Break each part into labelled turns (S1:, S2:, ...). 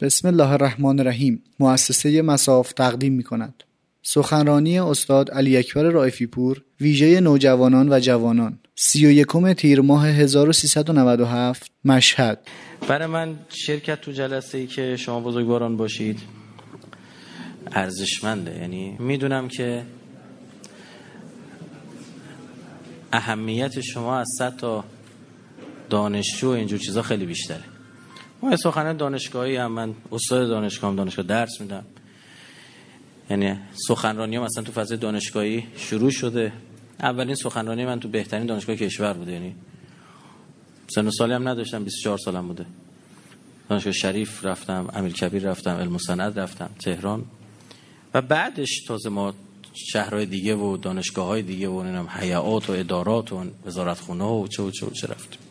S1: بسم الله الرحمن الرحیم. مؤسسه مساف تقدیم می کند سخنرانی استاد علی اکبر رائفی پور ویژه نوجوانان و جوانان. سی و یکم تیر ماه 1397 مشهد.
S2: برای من شرکت تو جلسه ای که شما بزرگواران باشید ارزشمنده. یعنی می‌دونم که اهمیت شما از صد تا دانشجو اینجور چیزا خیلی بیشتره. ما سخنه دانشگاهی هم من استاد دانشگاه هم دانشگاه درس میدم. یعنی سخنرانی هم مثلا تو فضای دانشگاهی شروع شده. اولین سخنرانی من تو بهترین دانشگاه کشور بوده یعنی سن و سالی هم نداشتم 24 سالم بوده. دانشگاه شریف رفتم امیر کبیر رفتم علم سند رفتم تهران. و بعدش تازه ما شهرهای دیگه و دانشگاه های دیگه و نمی‌دونم و ادارات و وزارت خونه و چه و چه و چه رفتیم.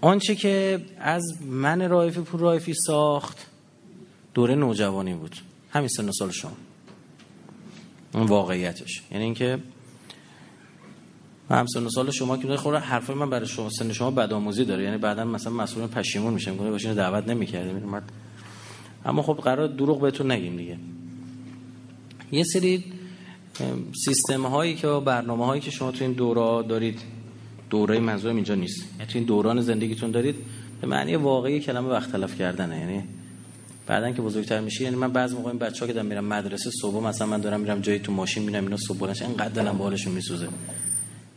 S2: آنچه که از من رایفی پور رایفی ساخت دوره نوجوانی بود. همین سن سال شما اون واقعیتش. یعنی اینکه هم سن سال شما که خوره حرفای من برای شما سن شما بدآموزی داره. یعنی بعدا مثلا مسئول پشیمون میشه میگه باشین دعوت نمی‌کردیم اما خب قرار دروغ بهتون نگیم دیگه. یه سری سیستم هایی که برنامه هایی که شما تو این دوره دارید دوره منظورم اینجا نیست. یعنی تو این دوران زندگیتون دارید به معنی واقعی کلمه وقت تلف کردنه. یعنی بعدن که بزرگتر میشی یعنی من بعضی موقع این بچه‌ها که دارم میرم مدرسه صبح مثلا من دارم میرم جایی تو ماشین میرم اینا صبح بلنش اینقدر دلم بالشون میسوزه.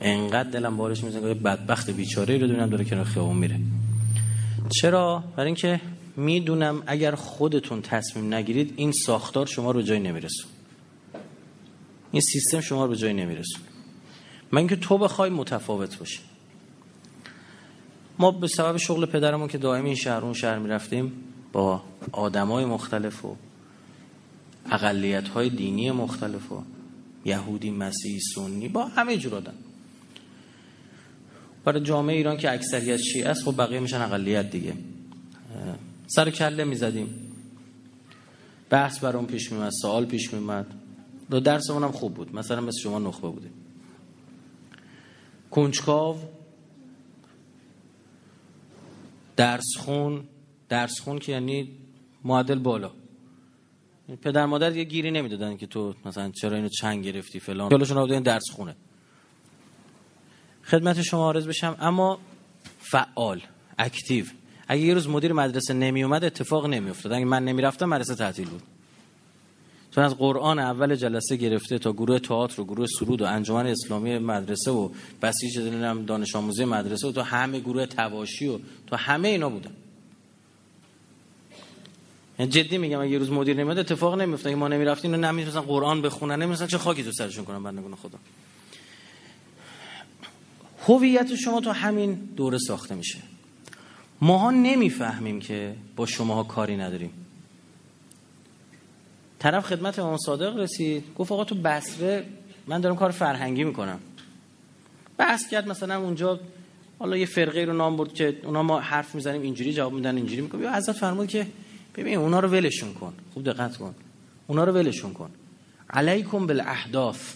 S2: اینقدر دلم بالش میسوزه بدبخت بیچاره رو ببینم داره کنار خیابون میره. چرا؟ برای اینکه می‌دونم اگر خودتون تصمیم نگیرید این ساختار شما رو جای نمیرسون این سیستم شما رو به جای نمیرسون من که تو بخوای متفاوت باشی. ما به سبب شغل پدرمون که دائم این شهر اون شهر می‌رفتیم با آدمای مختلف و اقلیت های دینی مختلف و یهودی مسیحی سنی با همه جور آدم. برای جامعه ایران که اکثریت شیعه است خب بقیه میشن اقلیت دیگه. سر کله می‌زدیم. بحث برام پیش میمد سوال پیش میمد درسمون هم خوب بود. مثلا مثل شما نخبه بودیم. کنجکاو درس خون درس خون که یعنی معدل بالا. پدر مادر یه گیری نمی‌دادن که تو مثلا چرا اینو چنگ گرفتی فلان. خیالشون رو درس خونه خدمت شما عرض بشم اما فعال اکتیو. اگه یه روز مدیر مدرسه نمی اومد اتفاق نمی افتاد اگه من نمی رفتم مدرسه تعطیل بود. چون از قرآن اول جلسه گرفته تا گروه تئاتر و گروه سرود و انجمن اسلامی مدرسه و بسیج دانش آموزی مدرسه و تا همه گروه تواشی و تا همه اینا بودن. یعنی جدی میگم اگه یه روز مدیر نمیاد اتفاق نمیفته اگه ما نمی‌رفتیم اینا نمی‌تونن قرآن بخونن نمی‌تونن چه خاکی تو سرشون کنن بندگان خدا. هویت شما تو همین دوره ساخته میشه. ماها نمی‌فهمیم که با شماها کاری نداریم. طرف خدمت امام صادق رسید گفت آقا تو بصره من دارم کار فرهنگی می‌کنم. بحث کرد مثلا اونجا حالا یه فرقه رو نام برد که اونا ما حرف می‌زنیم اینجوری جواب میدن اینجوری می‌کنم یا حضرت فرمود که ببین اونا رو ولشون کن. خوب دقت کن. اونا رو ولشون کن. علیکم بالاحداث.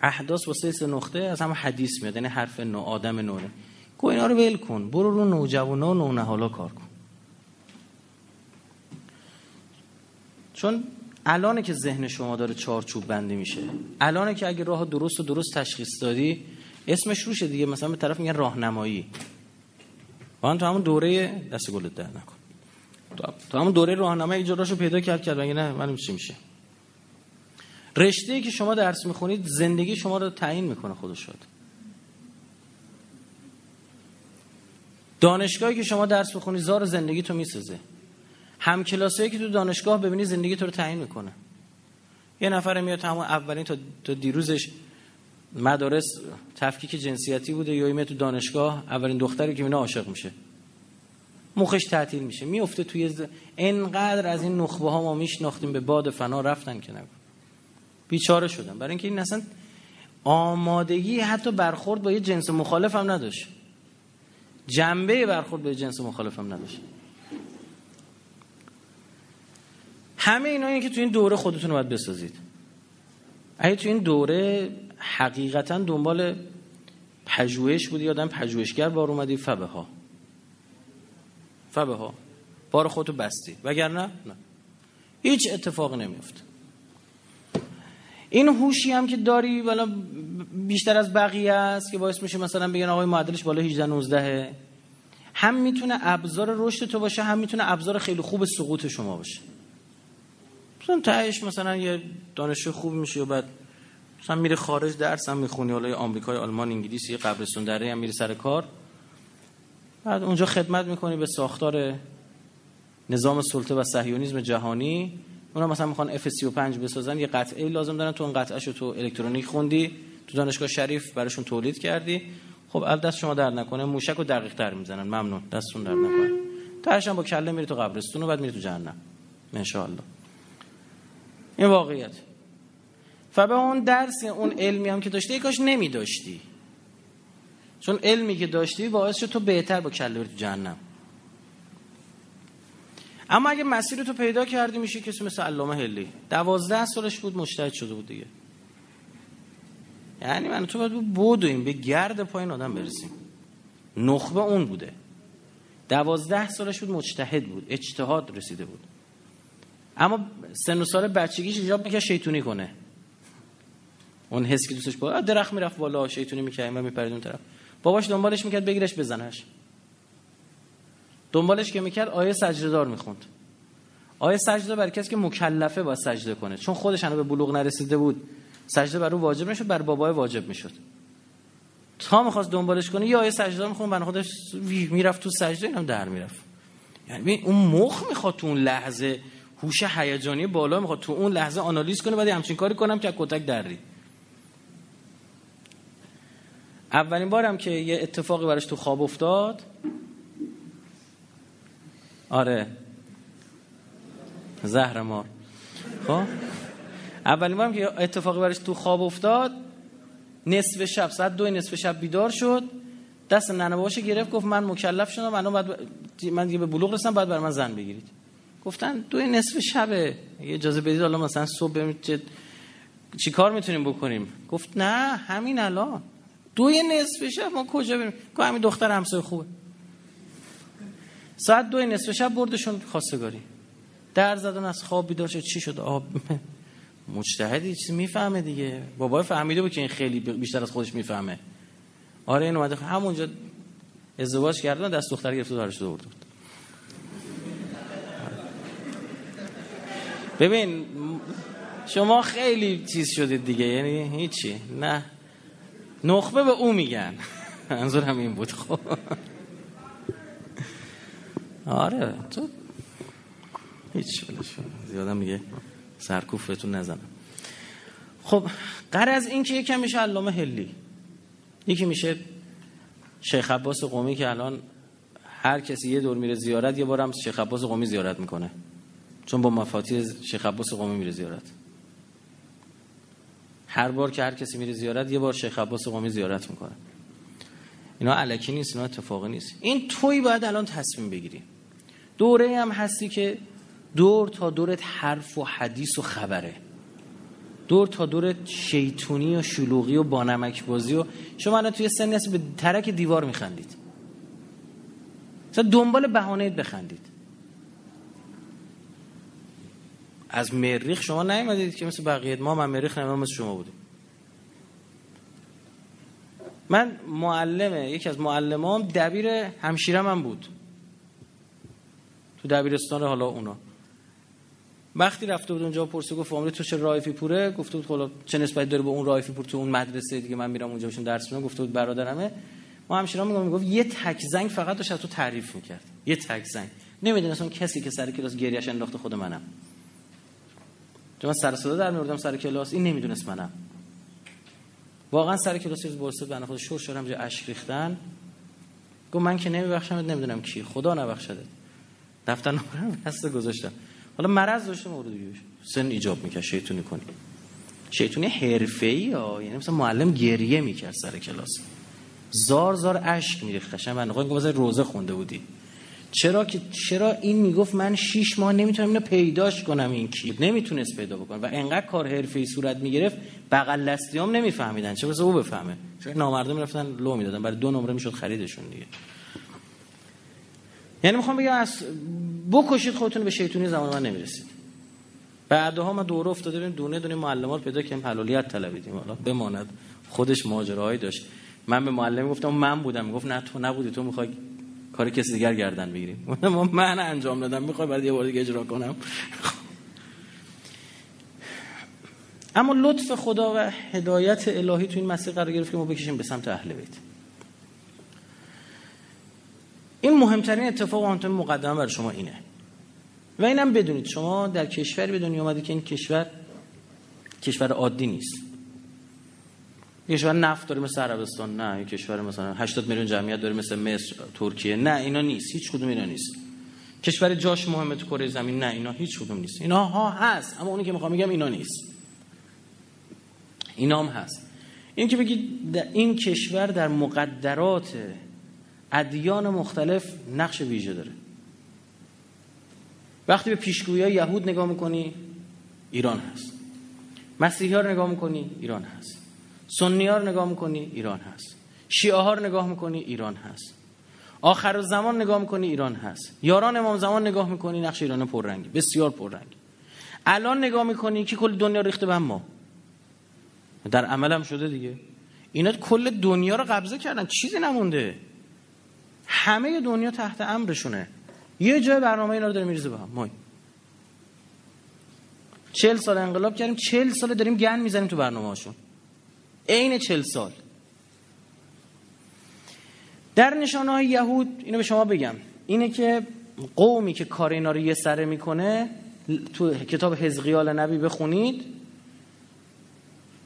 S2: احداث واسه سه نقطه از هم حدیث میاد یعنی حرف نو آدم نونه گو اینا رو ول کن. برو رو نوجوانا و نونهالا کار کن. چون الانه که ذهن شما داره چارچوب بندی میشه. الانه که اگه راه درست و درست تشخیص دادی اسمش روشه دیگه. مثلا به طرف میگن راهنمایی. وان تو همون دوره دست گلت در نکن. تو همون دوره راهنمایی راشو پیدا کرد کرد. مگه نه؟ من چی میشه. رشته ای که شما درس می‌خونید زندگی شما رو تعیین می‌کنه خودش شد دانشگاهی که شما درس بخونید زار زندگی تو می‌سازه. هم کلاسایی که تو دانشگاه ببینی زندگی تو رو تعیین می‌کنه. یه نفر میاد همون اولین تا دیروزش مدارس تفکیک جنسیتی بوده یا میاد تو دانشگاه اولین دختری که مینا عاشق میشه. مخش تعطیل میشه. میفته توی ز... انقدر از این نخبه ها ما میشناختیم به باد فنا رفتن که نگو. بیچاره شدن. برای اینکه این اصلا آمادگی حتی برخورد با یه جنس مخالف هم نداشت. جنبه برخورد با یه جنس مخالف هم نداشت. همه اینا که تو این دوره خودتون رو باید بسازید. اگه تو این دوره حقیقتا دنبال پژوهش بودی آدم پژوهشگر بار اومدی فبه ها فبه ها بار خودتو بستی. وگرنه نه. هیچ اتفاقی نمیفته این هوشی هم که داری والا بیشتر از بقیه است که باعث میشه مثلا بگن آقای معدلش بالا 18 19 هم می‌تونه ابزار رشد تو باشه هم می‌تونه ابزار خیلی خوب سقوط شما باشه. مثلا تهش مثلا یه دانشجو خوب میشه و بعد مثلا میره خارج درس هم می‌خونی حالا آمریکای آلمان انگلیس یه قبرستون دره هم میره سر کار. بعد اونجا خدمت می‌کنی به ساختار نظام سلطه و صهیونیسم جهانی. اونا مثلا می‌خوان F35 بسازن. یه قطعه لازم دارن. تو اون قطعه تو الکترونیک خوندی. تو دانشگاه شریف براشون تولید کردی. خب ال دست شما در نکنه. موشک رو دقیق تر می‌زنن. ممنون. دستتون در نکنه. تهش با کله میری تو قبرستون و بعد میری تو جهنم. ان این واقعیت. فبه اون درس اون علمی هم که داشتی کاش نمی داشتی چون علمی که داشتی باعث شد تو بهتر با کله بری جهنم. اما اگه مسیر تو پیدا کردی میشه کسی مثل علامه هلی. دوازده سالش بود مجتهد شده بود دیگه. یعنی من تو باید بودویم به گرد پایین آدم برسیم. نخبه اون بوده. دوازده سالش بود مجتهد بود. اجتهاد رسیده بود. اما سن و سال بچگیش ایجاب می‌کرد شیطونی کنه. اون حس که دوستش با درخت می‌رفت بالا شیطونی می‌کرد و میپرید اون طرف. باباش دنبالش می‌کرد بگیرش بزنش. دنبالش که می‌کرد آیه سجده دار می‌خوند. آیه سجده برای کسی که مکلفه با سجده کنه. چون خودش هنوز به بلوغ نرسیده بود. سجده بر او واجب نشد بر بابای واجب می‌شد. تا می‌خواست دنبالش کنه یا آیه سجده می‌خوند بنا خودش می‌رفت تو سجده اینم در می‌رفت. یعنی اون مخ می‌خواد تو اون لحظه هوش هیجانی بالا می‌خواد تو اون لحظه آنالیز کنه بعد همچین کاری کنم که کتک دری اولین بارم که یه اتفاقی براش تو خواب افتاد. آره. زهر مار خب؟ اولین بارم که اتفاقی براش تو خواب افتاد نصف شب ساعت دو نصف شب بیدار شد. دست ننه گرفت گفت من مکلف شدم من بعد من دیگه به بلوغ رسیدم بعد بر من زن بگیرید. گفتن دو نصف شبه. اجازه بدید حالا مثلا صبح چی کار می‌تونیم بکنیم؟ گفت نه همین الان. دو نصف شب ما کجا بریم؟ گفت همین دختر همسایه خوبه. ساعت دو نصف شب بردشون خواستگاری. در زدن از خواب بیدار شد. چی شد؟ آب. مجتهدی چیزی می‌فهمه دیگه. بابای فهمیده بود که این خیلی بیشتر از خودش می‌فهمه. آره این اومده همونجا ازدواج کردن دست دختر گرفت دارش بود ببین شما خیلی چیز شدید دیگه یعنی هیچی نه. نخبه به او میگن. منظورم این بود خب. آره تو هیچ زیادم میگه سرکوفتون نزنم. خب از این که یکم میشه علامه هلی یکی میشه شیخ عباس قومی که الان هر کسی یه دور میره زیارت یه بارم شیخ عباس قومی زیارت می‌کنه. چون با مفاتی شیخ عباس قومی میره زیارت. هر بار که هر کسی میره زیارت یه بار شیخ عباس قومی زیارت می‌کنه. اینا علکی نیست اینا اتفاقی نیست. این توی باید الان تصمیم بگیری. دوره هم هستی که دور تا دورت حرف و حدیث و خبره. دور تا دورت شیطونی و شلوغی و بانمک بازی و شما الان توی سنی هستی به ترک دیوار میخندید. مثلا دنبال بهانه بخندید. از مریخ شما نیومدید که مثل بقیه ما من مریخ نمی‌دونم مثل شما بودیم. من معلمه یکی از معلمام دبیر همشیره من بود. تو دبیرستان حالا اونا. وقتی رفته بود اونجا پرسید گفت فامیل تو چه رایفی پوره؟ گفته بود خلا چه نسبت داره به اون رایفی پور تو اون مدرسه دیگه؟ من میرم اونجا بهشون درس میدم. گفته بود برادرمه. ما همشیرا میگم می‌گفت یه تک زنگ فقط داشت تو تعریف می‌کرد. یه تک زنگ. نمی‌دونستم کسی که سر کلاس گریش انداخته خود منم. چون من سر صدا در میوردم سر کلاس این نمی‌دونست منم. واقعا سر کلاس روز برسه بنده خود شور شدم جا اشک ریختن. گفت من که نمیبخشم نمی‌دونم کی. خدا نبخشده دفتر نمره دست گذاشتم. حالا مرض داشته مورد دیگه سن ایجاب می‌کرد شیطونی کنی. شیطونی حرفه‌ای ها یعنی مثلا معلم گریه می‌کرد سر کلاس. زار زار اشک میریخت قشنگ من گفت روزه خونده بودی. چرا که چرا این می‌گفت من شیش ماه نمی‌تونم اینو پیداش کنم این کی نمی‌تونست پیدا بکنه. و انقدر کار حرفه‌ای صورت می‌گرفت بغل دستیام نمیفهمیدن. چه او بفهمه. چون نامردم رفتن لو می‌دادن. برای دو نمره می‌شد خریدشون دیگه. یعنی می‌خوام بگم از بکشید خودتون به شیطونی زمان من نمی‌رسید. بعدها ما دوره افتاده بودیم دونه دونه معلمات پیدا کردیم حلالیت طلبیدیم. حالا بماند. خودش ماجراهایی داشت. من به معلم گفتم من بودم. گفت نه تو نبودی. تو می‌خوای کار کسی دیگر گردن بگیری من انجام دادم. می‌خوای بعد یه بار دیگه اجرا کنم؟ اما لطف خدا و هدایت الهی تو این مسیر قرار گرفت که ما بکشیم به سمت اهل بیت. این مهمترین اتفاق و مهمترین مقدمه برای شما اینه. و اینم بدونید شما در کشوری به دنیا آمدید که این کشور کشور عادی نیست. کشور نفت داره مثل عربستان نه یک کشور مثلا 80 میلیون جمعیت داره مثل مصر ترکیه نه اینا نیست هیچ کدوم اینا نیست. کشور جاش مهمه تو کره زمین نه اینا هیچ کدوم نیست. اینا ها هست اما اونی که می‌خوام میگم اینا نیست. اینا هم هست. این که بگید این کشور در مقدرات ادیان مختلف نقش ویژه داره. وقتی به پیشگویی یهود نگاه می‌کنی ایران هست. مسیحی ها رو نگاه می‌کنی ایران هست. سنی نگاه می‌کنی ایران هست. شیعه ها نگاه می‌کنی ایران هست. آخر زمان نگاه می‌کنی ایران هست. یاران امام زمان نگاه می‌کنی نقش ایران پررنگی. بسیار پررنگی. الان نگاه می‌کنی که کل دنیا ریخته به ما در عمل هم شده دیگه. اینا کل دنیا رو قبضه کردن. چیزی نمونده. همه دنیا تحت امرشونه. یه جای برنامه اینا رو داره میریزه به هم ما چل سال انقلاب کردیم چل سال داریم گن می‌زنیم تو برنامه هاشون عین چل سال. در نشانه های یهود اینو به شما بگم. اینه که قومی که کار اینا رو یه سره می‌کنه تو کتاب حزقیال نبی بخونید.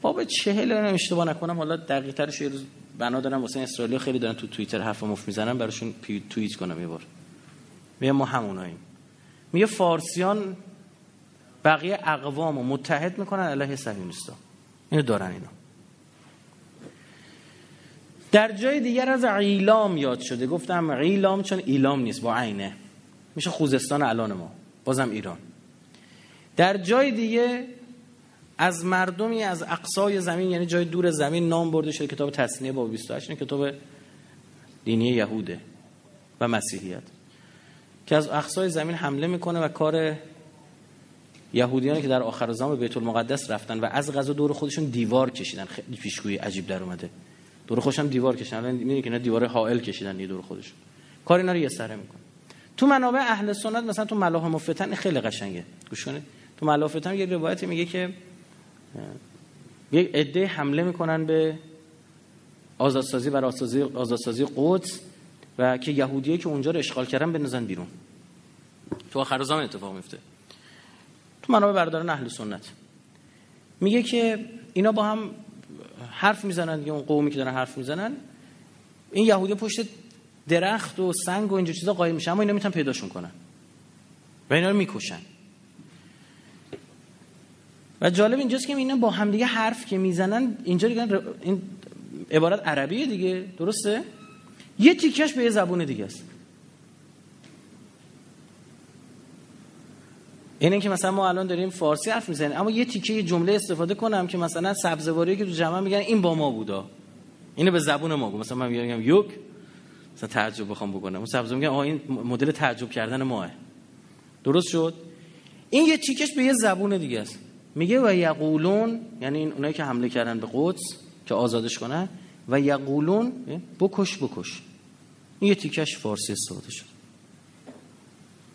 S2: باب چهل رو اشتباه نکنم. حالا دقیق ترش یه روز بنا دارم. واسه اسرائیلی خیلی دارن تو توییتر حرف مفت می‌زنن. براشون توییت کنم یه بار. میگه ما هموناییم. میگه فارسیان بقیه اقوام رو متحد می‌کنن علیه صهیونیستا اینو دارن اینا. در جای دیگر از عیلام یاد شده. گفتم عیلام چون ایلام نیست با عینه. میشه خوزستان الان ما بازم ایران. در جای دیگه از مردمی از اقصای زمین یعنی جای دور زمین نام برده شده کتاب تصنیه با 28 کتاب دینی یهوده و مسیحیت که از اقصای زمین حمله می‌کنه و کار یهودیانی که در آخر زمان به بیت المقدس رفتن و از غذا دور خودشون دیوار کشیدن. خیلی پیشگویی عجیب در اومده. دور خودشون دیوار کشیدن. الان می‌بینید که اینا دیوار حائل کشیدن یه دور خودشون. کار اینا رو یه سره می‌کنه تو منابع اهل سنت مثلا تو ملاحم فتن خیلی قشنگه. گوش کنید. تو ملاحم فتن یه روایتی میگه که یک عده حمله می‌کنن به آزادسازی برای آزادسازی آزادسازی قدس و که یهودیایی که اونجا رو اشغال کردن بنزن بیرون. تو آخر زمان اتفاق میفته تو منابع بردارن اهل سنت. میگه که اینا با هم حرف می‌زنن دیگه اون قومی که دارن حرف می‌زنن. این یهودی پشت درخت و سنگ و اینجور چیزا قایم میشن اما اینا می‌تونن پیداشون کنن. و اینا رو می‌کشن. و جالب اینجاست که اینا با همدیگه حرف که می‌زنن اینجا دیگه این عبارت عربیه دیگه درسته؟ یه تیکش به یه زبون دیگه است. اینه که مثلا ما الان داریم فارسی حرف می‌زنیم. اما یه تیکه یه جمله استفاده کنم که مثلا سبزواری که تو جمع میگن این با ما بودا. اینو به زبون ما مثلا من میگم یک مثلا تعجب بخوام بکنم. اون سبزو میگن آ این مدل تعجب کردن ماه. درست شد؟ این یه تیکش به یه زبون دیگه است. میگه و یقولون یعنی این اونایی که حمله کردن به قدس که آزادش کنن و یقولون بکش بکش. این یه تیکش فارسی استفاده شد.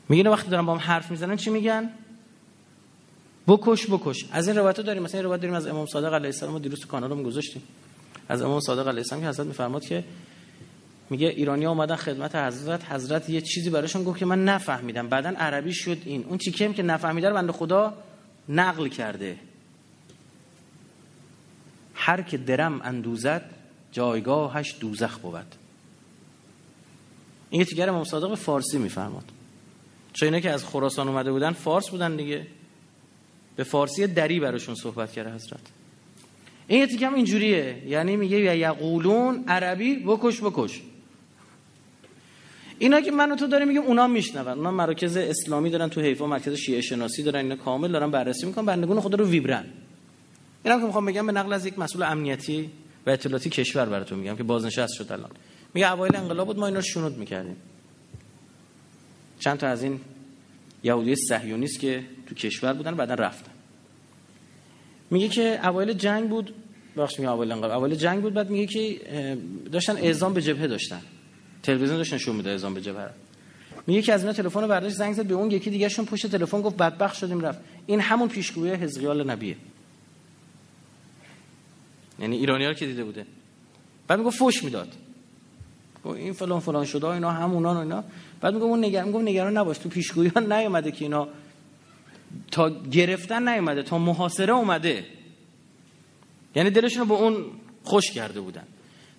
S2: میگن وقتی دارن با هم حرف می‌زنن چی میگن؟ بکش بکش. از این روایت داریم. مثلا این روایت داریم از امام صادق علیه السلام دیروز تو کانالم گذاشتیم. از امام صادق علیه السلام که حضرت میفرماد که میگه ایرانی اومدن خدمت حضرت. حضرت یه چیزی براشون گفت که من نفهمیدم. بعدا عربی شد این. اون چیکم که نفهمیده رو بنده خدا نقل کرده. هر که درم اندوزد جایگاهش دوزخ بود. این یه تیگر امام فارسی میفرماد. چون اینا که از خراسان اومده بودن فارس بودن دیگه. به فارسی دری براشون صحبت کرده حضرت. این یه تیکم اینجوریه. یعنی میگه یا یقولون عربی بکش بکش. اینا که من و تو داریم میگیم اونا میشنون. اونا مراکز اسلامی دارن تو حیفا مرکز شیعه شناسی دارن. اینا کامل دارن بررسی می‌کنن. بندگان خدا رو ویبرن. اینا که می‌خوام بگم به نقل از یک مسئول امنیتی و اطلاعاتی کشور براتون میگم که بازنشست شد الان. میگه اوایل انقلاب بود ما اینا رو شنود می‌کردیم. چند تا از این یهودی صهیونیست که تو کشور بودن بعدا رفتن. میگه که اوایل جنگ بود بخش میگه اوایل انقلاب اوایل جنگ بود بعد میگه که داشتن اعزام به جبهه داشتن. تلویزیون داشتن نشون میده اعزام به جبهه میگه که از اینا تلفن برداشت زنگ زد به اون یکی دیگه شون پشت تلفن گفت بدبخت شدیم رفت. این همون پیشگویی حزقیال نبیه. یعنی ایرانی ها که دیده بوده. بعد میگه فوش می‌داد. این فلان فلان شده اینا همونان و اینا. بعد میگه اون نگران میگه نگران نباش تو پیشگویی ها نیومده که اینا تا گرفتن نیومده تا محاصره اومده. یعنی دلشون رو به اون خوش کرده بودن.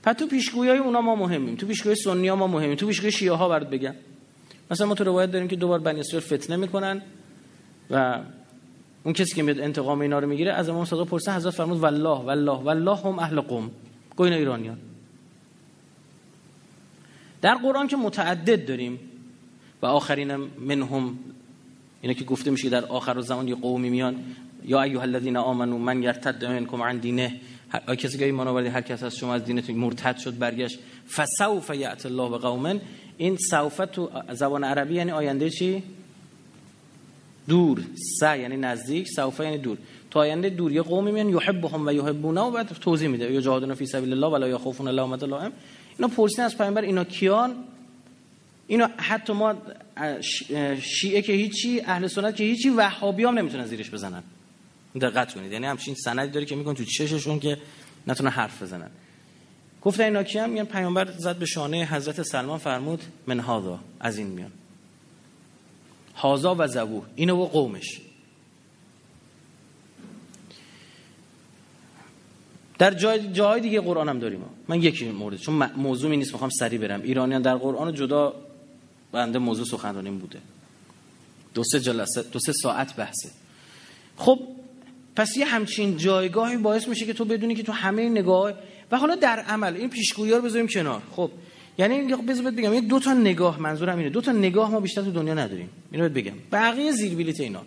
S2: پس تو پیشگویی های اونا ما مهمیم تو پیشگویی سنی ما مهمیم تو پیشگویی شیعه ها برات بگم. مثلا ما تو روایت داریم که دوبار بنی اسرائیل فتنه می‌کنن و اون کسی که میاد انتقام اینا رو می‌گیره از امام صادق پرسه حضرت فرمود والله والله والله هم اهل قوم. گو اینا ایرانیان. در قرآن که متعدد داریم و آخرین منهم اینا که گفته میشه در آخر زمان یه قومی میان یا ایها الذین آمنو من یرتد منکم عن دینه. هر کسی که ایمان آورد هر کس از شما از دینتون مرتد شد برگشت. فسوف یأت الله بقوم این سوف تو زبان عربی یعنی آینده چی؟ دور. س یعنی نزدیک سوف یعنی دور. تو آینده دور. یه قومی میان یحبهم و یحبونه و بعد توضیح میده. یا جهادون فی سبیل الله ولا یخافون الله. لائم اینا پرسین از پیامبر اینا کیان؟ اینا حتی ما شیعه که هیچی اهل سنت که هیچی وهابی هم نمی‌تونن زیرش بزنن. دقت کنید. یعنی همچین سندی داره که میگن تو چششون که نتونه حرف بزنن. گفت اینا کیم میگن پیامبر زد به شانه حضرت سلمان فرمود من هاذا. از این میان. هازا و زبو اینو و قومش. در جای جای دیگه قرآن هم داریم. من یکی مورد چون موضوع نیست می‌خوام سری برم. ایرانیان در قرآن جدا بنده موضوع سخنرانیم بوده. دو سه جلسه دو سه ساعت بحثه. خب پس یه همچین جایگاهی باعث میشه که تو بدونی که تو همه نگاه و حالا در عمل این پیشگویی رو بذاریم کنار. خب یعنی بذار بگم یه دو تا نگاه منظورم اینه. دو تا نگاه ما بیشتر تو دنیا نداریم. اینو بگم. بقیه زیر بلیت اینا.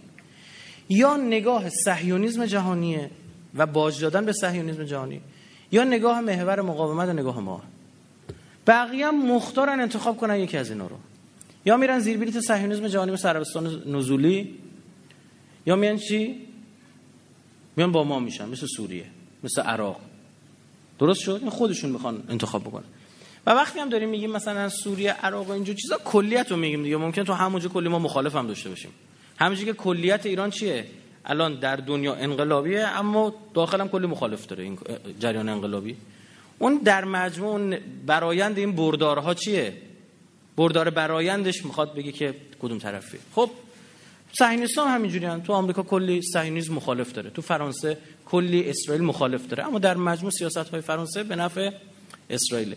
S2: یا نگاه صهیونیسم جهانیه و باج دادن به صهیونیسم جهانی. یا نگاه محور مقاومت و نگاه ما. بقیه هم مختارن انتخاب کنن یکی از اینا رو. یا میرن زیر بلیت صهیونیسم جهانی مثل عربستان نزولی. یا میان چی؟ میان با ما میشن مثل سوریه مثل عراق. درست شد؟ این خودشون می‌خوان انتخاب بکنن. و وقتی هم داریم میگیم مثلا سوریه عراق و اینجور چیزا کلیت رو میگیم دیگه. ممکن تو همونجا کلی ما مخالف هم داشته باشیم. همونجا که کلیت ایران چیه؟ الان در دنیا انقلابیه اما داخل هم کلی مخالف داره این جریان انقلابی. اون در مجموع برایند این بردارها چیه؟ بردار برایندش می‌خواد بگه که کدوم طرفی خب همینجوری هم. تو آمریکا کلی صهیونیسم مخالف داره. تو فرانسه کلی اسرائیل مخالف داره. اما در مجموع سیاست های فرانسه به نفع اسرائیل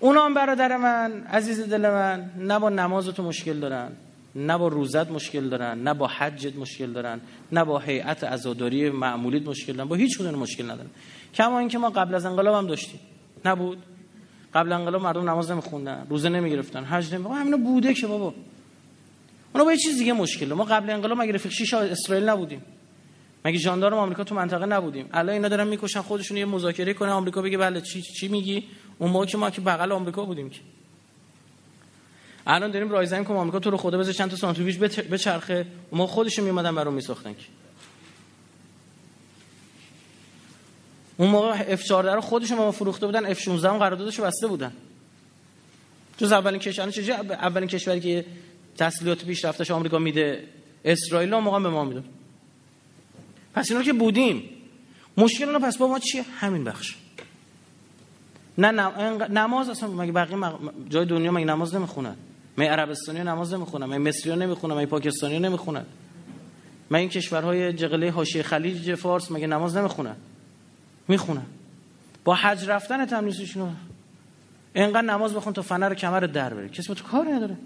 S2: اونا هم برادر من عزیز دل من نه با نماز تو مشکل دارن. نه با روزت مشکل دارن نه با حجت مشکل دارن نه با هیئت عزاداری معمولیت مشکل دارن با هیچ کدوم مشکل ندارن. کما اینکه ما قبل از انقلاب هم داشتیم. نبود. قبل انقلاب مردم نماز نمیخوندن روزه نمی‌گرفتن حج نمی‌گفتن همینا بوده که بابا. اونا با یه چیز دیگه مشکل ما قبل انقلاب مگه رفیق شیش اسرائیل نبودیم؟ مگه ژاندارم آمریکا تو منطقه نبودیم؟ الان اینا دارن می‌کشن خودشون یه مذاکره کنه آمریکا بگه بله چی چی میگی؟ اون موقع که ما که بغل آمریکا بودیم که. الان داریم رایزنی کنیم آمریکا تو رو خدا بذار چند تا سانتریفیوژ بچرخه. ما خودشون میومدن برام میساختن که. اون موقع اف 14 رو خودشون ما فروخته بودن اف 16 هم قراردادشو بسته بودن. جز اولین کشور چه اولین کشوری که تسلیحات پیشرفتش آمریکا میده اسرائیل هم موقع به ما میده پس اینا که بودیم. مشکل اون پس با ما چیه؟ همین بخش. نه نماز اصلا مگه بقیه جای دنیا مگه نماز نمی‌خونن؟ مگه عربستانی نماز نمی‌خونن مگه مصری ها نمی‌خونن مگه پاکستانی نمی‌خونن مگه این کشورهای جغله حاشیه خلیج فارس مگه نماز نمی‌خونن؟ می‌خونن. با حج رفتن تملیسشون اینقدر نماز بخون تا فنر کمر در بره. کسی تو کار نداره.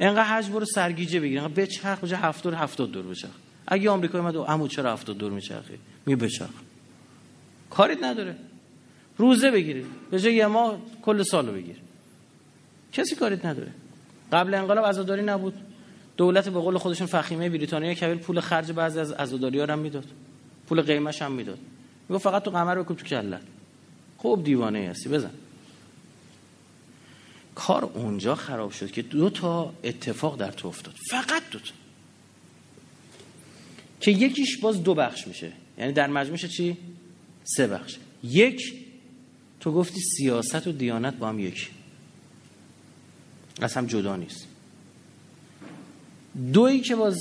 S2: اینقدر حج برو سرگیجه بگیر. اینقدر بچرخ بجا 70 70 دور بچرخ. اگه آمریکا اومد عمو چرا 70 دور میچرخی می بچرخ کاریت نداره. روزه بگیری. به جای یه ماه کل سالو بگیر. کسی کاریت نداره. قبل انقلاب عزاداری نبود. دولت به قول خودشون فخیمه بریتانیا کبیر پول خرج بعضی از عزاداری ها هم می‌داد. پول قیمش هم می‌داد. میگه فقط تو قمر بکن تو کلت. خوب دیوانه هستی بزن. کار اونجا خراب شد که دو تا اتفاق در تو افتاد. فقط دو تا. که یکیش باز دو بخش میشه. یعنی در مجموعش چی؟ سه بخش. یک تو گفتی سیاست و دیانت با هم یکی. از هم جدا نیست. دویی که باز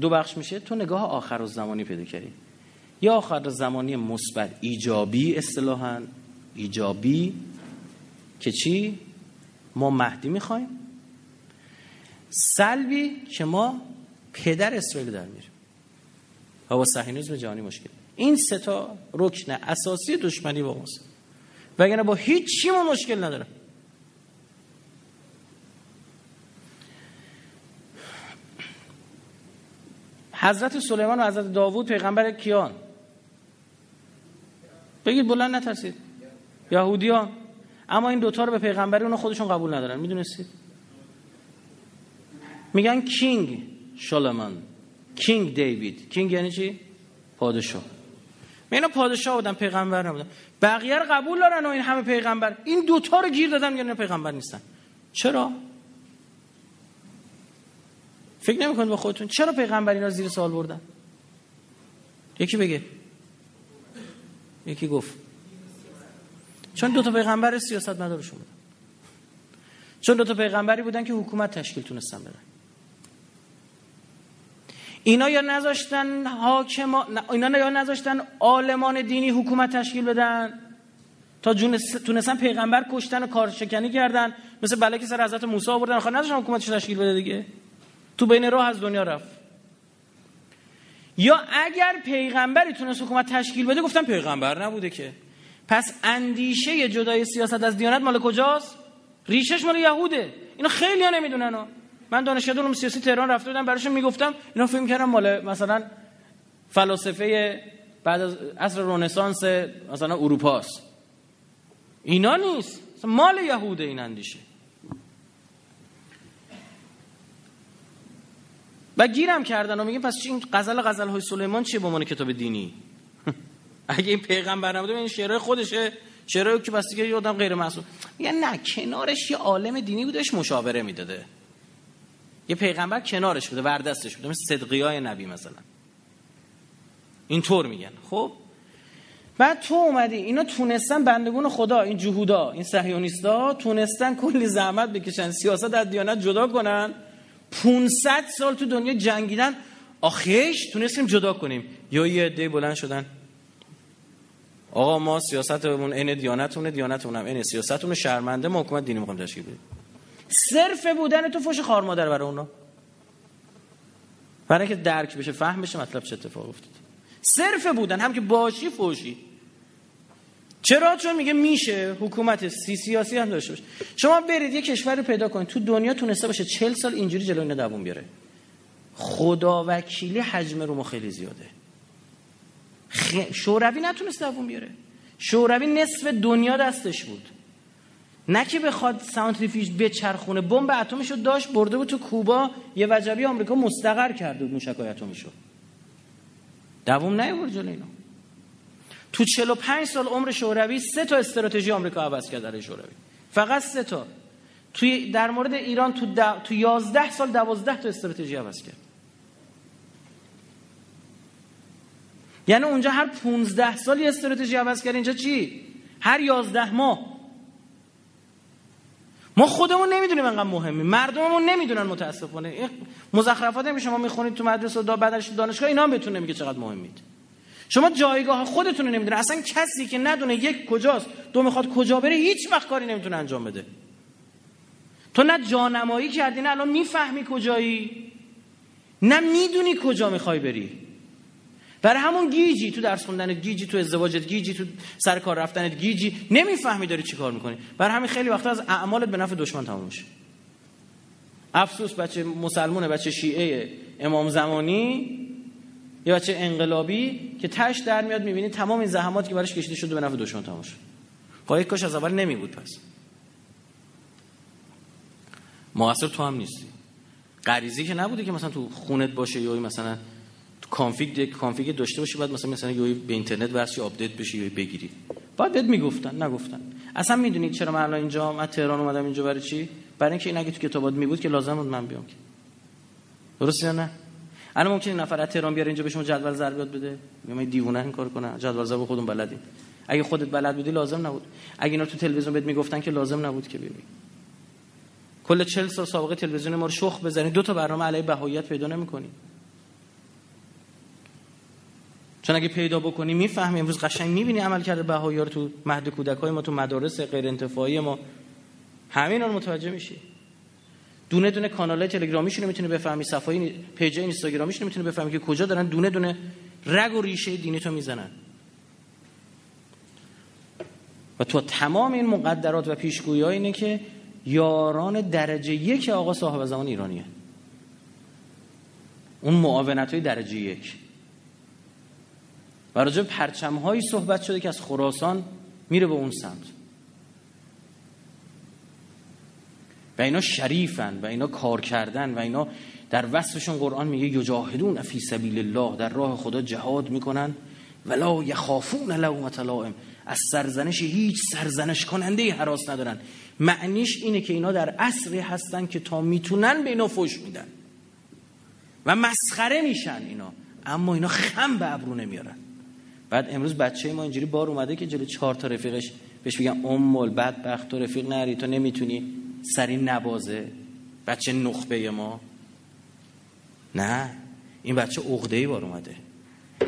S2: دو بخش میشه تو نگاه آخر و زمانی پیدا کردی. یا آخر زمانی مثبت ایجابی اصطلاحا ایجابی که چی؟ ما مهدی می‌خوایم. سلبی که ما پدر اسرائیل در میریم. و با صهیونیسم جهانی مشکل. این سه تا رکن اساسی دشمنی با ماست. وگرنه با هیچ چی ما مشکل نداره. حضرت سلیمان و حضرت داوود پیغمبر کیان؟ بگید بلند نترسید. یهودیان اما این دوتا رو به پیغمبری اونا خودشون قبول ندارن. می‌دونستید؟ میگن کینگ شالمان کینگ دیوید. کینگ یعنی چی؟ پادشاه. اینا پادشاه بودن پیغمبر نبودن. بقیه رو قبول دارن و این همه پیغمبر. این دوتا رو گیر دادن یعنی پیغمبر نیستن. چرا؟ فکر نمی‌کنید با خودتون چرا پیغمبر اینا زیر سوال بردن؟ یکی بگه. یکی گفت. چون دو تا پیغمبر سیاست مدارشون بودن. چون دو تا پیغمبری بودن که حکومت تشکیل تونستن بدن. اینا یا نذاشتن حاکم اینا یا نذاشتن عالمان دینی حکومت تشکیل بدن تا تونستن پیغمبر کشتن و کارشکنی کردن. مثل بله که سر حضرت موسی آوردن. آخر نذاشتن حکومتش تشکیل بده دیگه. تو بین راه از دنیا رفت. یا اگر پیغمبری تونست حکومت تشکیل بده گفتن پیغمبر نبوده که. پس اندیشه جدای سیاست از دیانت مال کجاست؟ ریشش مال یهوده. اینو خیلی ها نمی‌دونن. من دانشگاه علوم سیاسی تهران رفته بودم براشون می‌گفتم اینا فکر کردم مال مثلا فلاسفه بعد از عصر رنسانس مثلا اروپاست. اینا نیست. مال یهوده این اندیشه. و گیرم کردن و میگن پس این غزل غزل های سلیمان چیه به عنوان کتاب دینی؟ اگه این پیغمبر نبوده این شعرهای خودشه. شعرهایی که بس دیگه آدم غیر معصوم. میگن نه کنارش یه عالم دینی بودش مشاوره می‌داده. یه پیغمبر کنارش بوده وردستش بوده مثل صدقیای نبی مثلا. اینطور میگن. خب؟ بعد تو اومدی اینا تونستن بندگون خدا این جهودا این صهیونیستا تونستن کلی زحمت بکشن سیاست از دیانت جدا کنن. 500 سال تو دنیا جنگیدن. آخیش تونستیم جدا کنیم. یا یه عده بلند شدن. آقا ما سیاستمون عین دیانتونه دیانتمون هم عین سیاستمون شرمنده ما حکومت دینی می‌خوایم تشکیل بدیم. صرف بودن تو فوش خار مادر برای اونا. برای اینکه درک بشه فهم بشه مطلب چه اتفاق افتاد صرف بودن هم که باشی فوشی. چرا؟ چون میگه میشه. حکومت سی سیاسی هم داشته باشه. شما برید یه کشور رو پیدا کنید. تو دنیا تونسته باشه چل سال اینجوری جلوی اینا دووم بیاره. خدا وکیلی حجم رو ما خیلی زیاده. خ... شوروی نتونست دووم بیاره. شوروی نصف دنیا دستش بود. نه که بخواد سانتریفیوژ بچرخونه. بمب اتمش رو داشت برده بود تو کوبا. یه وجبی آمریکا مستقر کرده بود موشکای اتمیشو. دووم نیورد جلوی اینا. تو 45 سال عمر شوروی سه تا استراتژی آمریکا عوض کرد در شوروی. فقط سه تا. توی در مورد ایران تو د... تو 11 سال 12 تا استراتژی عوض کرد. یعنی اونجا هر 15 سال یه استراتژی عوض کرد اینجا چی؟ هر 11 ماه. ما خودمون نمی‌دونیم انقدر مهمی مردممون نمی‌دونن متاسفانه. مزخرفات شما می‌خونید تو مدرسه و بعدش دانشگاه اینا هم بهتون نمیگه چقدر مهمید. شما جایگاه خودتون رو نمی‌دونه اصلا کسی که ندونه یک کجاست دو می‌خواد کجا بره هیچ وقت کاری نمی‌تونه انجام بده. تو نه جانمایی کردی نه الان می‌فهمی کجایی نه می‌دونی کجا می‌خوای بری. برای همون گیجی تو درس خوندن گیجی تو ازدواجت گیجی تو سر کار رفتنت گیجی. نمی‌فهمی داری چی کار می‌کنی. برای همین خیلی وقتا از اعمالت به نفع دشمن تموم میشه. افسوس بچه مسلمونه بچه شیعه. امام زمانی یه بچه انقلابی که تش در میاد می‌بینی تمام این زحماتی که براش کشیده شده به نفع دشمن تمام شد. خب کاش از اول نمی بود پس. موثر تو هم نیستی. غریزی که نبوده که مثلا تو خونت باشه یا مثلا تو config config داشته باشی بعد مثلا مثلا یا به اینترنت واسه update بشی یا بگیری. بعد بهت می‌گفتن نگفتن. اصلا می‌دونید چرا من الان اینجا من تهران اومدم اینجا برای چی؟ برای اینکه این اگه تو کتابات می بود که لازم بود من بیام که. درست یا نه؟ الان ممکنه نفر از تهران بیاره اینجا به شما جدول ضربات بده؟ میگم دیوونه این کار کنه. جدول ضرب خودمون بلدیم. اگه خودت بلد بودی لازم نبود. اگه اینا تو تلویزیون بهت می‌گفتن که لازم نبود که ببین کل 40 سال سابقه تلویزیون ما رو شخم بزنی. دو تا برنامه علیه بهاییت پیدا نمی‌کنی. چون اگه پیدا بکنی می‌فهمی امروز قشنگ می‌بینی عمل کرده بهایی تو مهد کودکای ما تو مدارس غیر انتفاعی ما. همین رو متوجه میشی. دونه دونه کانال تلگرامیشون رو می‌تونی بفهمی صفحه پیج اینستاگرامیشون رو می‌تونی بفهمی که کجا دارن دونه دونه رگ و ریشه دینی تو می‌زنن. و تو تمام این مقدرات و پیشگویی اینه که یاران درجه یک آقا صاحب زمان ایرانیه. اون معاونت های درجه یک. و راجع پرچم هایی صحبت شده که از خراسان میره به اون سمت. و اینا شریفن و اینا کار کردن و اینا در وصفشون قرآن میگه یجاهدون فی سبیل الله در راه خدا جهاد می‌کنن. ولا یخافون لومت لائم. از سرزنش هیچ سرزنش کننده حراس ندارن. معنیش اینه که اینا در عصری هستن که تا می‌تونن به اینا فش میدن. و مسخره میشن اینا. اما اینا خم به ابرو نمیارن. بعد امروز بچه ما اینجوری بار اومده که جلو چهار تا رفیقش بهش میگن امول بدبخت تو رفیق نری تو نمی‌تونی. سری نبازه بچه نخبه ما. نه این بچه عقده ای بار اومده.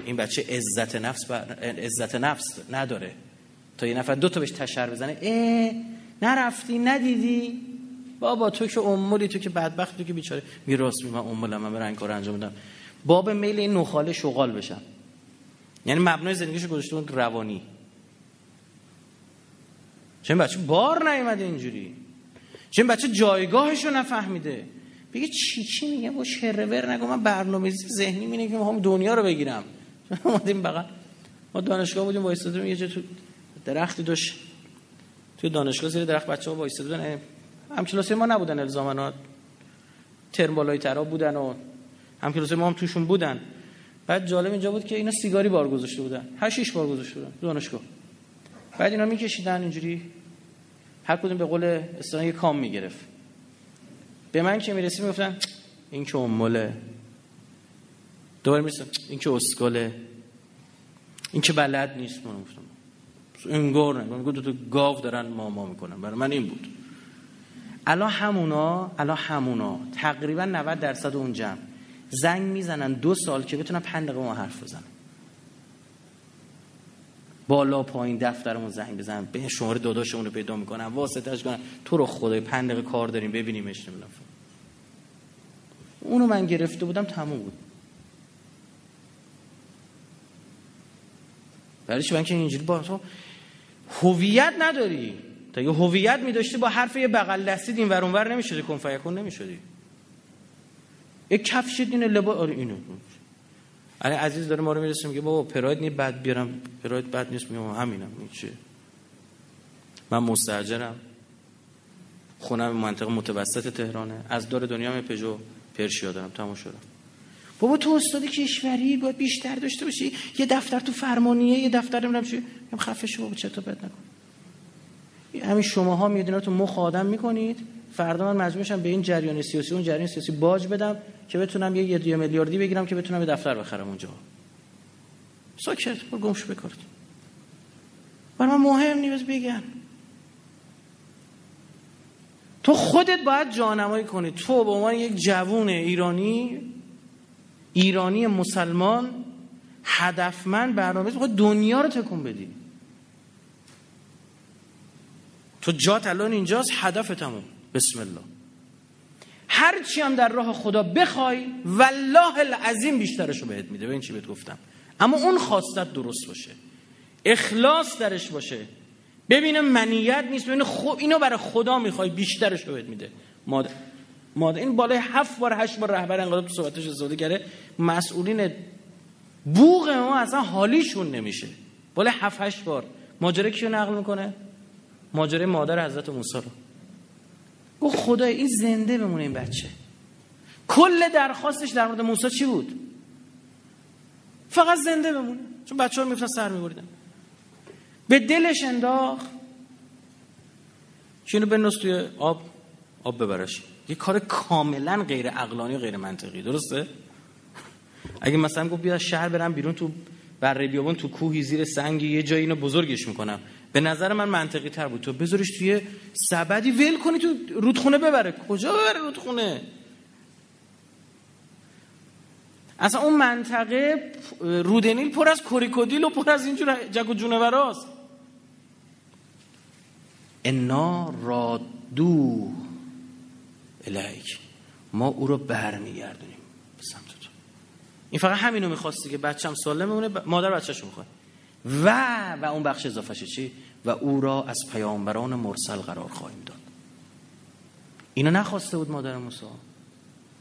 S2: این بچه عزت نفس عزت نفس نداره. تا یه نفر دو تا بهش تشر بزنه اه نرفتی ندیدی؟ بابا تو که امولی تو که بدبخت تو که بیچاره. میراث می من امولم من برن کار انجام بدم باب میل این نخاله شغال بشم. یعنی مبنای زندگیشو گذاشته روانی. چون بچه؟ بار نیومده اینجوری. چون بچه جایگاهشو نفهمیده. بگه چی چی میگه؟ با شرور نگو من برنامه‌ریزی ذهنی مینه که می‌خوام دنیا رو بگیرم. اومدیم بغل. ما دانشگاه بودیم وایسادیم یه جا تو درختی داشت. تو دانشگاه زیر درخت بچه‌ها وایساده بودن هم کلاسی ما نبودن الزامات ترم بالای ترا بودن و هم کلاسی ما هم توشون بودن. بعد جالب اینجا بود که اینا سیگاری بار گذاشته بودن. هشیش بار گذاشته بودن دانشگاه. بعد اینا میکشیدن اینجوری. هر کدوم به قول اصطلاحی کام می‌گرفت. به من که می‌رسیم می‌گفتن این که اموله دوباره می‌رسیم این که اسکاله. این که بلد نیست. من گفتم انگار نه. من دو گاو دارن ماما می‌کنن. برای من این بود. الان همونا الان همونا تقریبا 90 درصد اون جمع. زنگ می‌زنن دو سال که بتونن پنج دقیقه ما حرف بزنن. بالا پایین دفترمون زنگ بزنن به شماره داداشمون رو پیدا می‌کنن واسطش کنن تو رو خدای پنج دقیقه کار داریم. ببینیمش نمی‌دونم اونو من گرفته بودم تموم بود. برای من که اینجوری با تو هویت نداری. تا یه هویت میداشتی با حرف یه بغل دستی این ور اونور نمی‌شدی. کن فیکون نمی‌شدی. یک کفش اینه لباس آره اینو. علی عزیز داره ما رو می‌رسه میگه بابا پراید نی بد بیارم. پراید بد نیست میگم همینم این چیه؟ من مستاجرم خونم منطقه متوسط تهرانه. از دور دنیا می پژو پرشیا دارم. تموم شدم بابا تو استاد کشوری باید بیشتر داشته باشی. یه دفتر تو فرمانیه یه دفتر نمی‌دونم چی. هم خفه شو بابا چطور بد نکن. همین شماها میاد تو مخ آدم می‌کنید. فردا من مجبور میشم به این جریان سیاسی اون جریان سیاسی باج بدم که بتونم یه یه میلیاردی بگیرم که بتونم به دفتر بخرم اونجا. ساکت برو گمش بکارد برای من مهم نیست بگن تو خودت باید جانمایی کنی. تو به عنوان یک جوون ایرانی ایرانی مسلمان هدفمند برنامه خود دنیا رو تکون بدی. تو جات الان اینجاست هدف تموم. بسم الله. هر چی هم در راه خدا بخوای والله العظیم بیشترش رو بهت میده. این چی بهت گفتم. اما اون خواستت درست باشه. اخلاص درش باشه. ببینم منیت نیست ببینم خو... اینو برای خدا می‌خوای بیشترش بهت میده. مادر مادر این بالای هفت بار هشت بار رهبر انقلاب تو صحبتش استفاده کرده. مسئولین بوغ ما اصلا حالیشون نمیشه. بالای هفت هشت بار. ماجرا کیو نقل می‌کنه؟ ماجرای مادر حضرت موسی رو. گفت خدای این زنده بمونه این بچه. کل درخواستش در مورد موسی چی بود؟ فقط زنده بمونه چون بچه ها میفتن سر میبریدن. به دلش انداخت. اینو بنوس توی آب آب ببرش. یه کار کاملا غیر عقلانی و غیر منطقی درسته؟ اگه مثلا گفت بیا شهر برم بیرون تو بر بیابون تو کوهی زیر سنگی یه جایی اینو بزرگش می‌کنم. به نظر من منطقی تر بود. تو بذارش توی سبدی ول کنی تو رودخونه ببره. کجا ببره رودخونه؟ اصلا اون منطقه رودنیل پر از کوریکودیل و پر از اینجور جگ و جونوراست. انا رادو الیک. ما او رو برمیگردونیم به سمت تو. این فقط همینو می‌خواستی که بچم سالم بمونه مادر بچه‌شو می‌خواد. و و اون بخش اضافه چی؟ و او را از پیامبران مرسل قرار خواهیم داد. اینو نخواسته بود مادر موسی.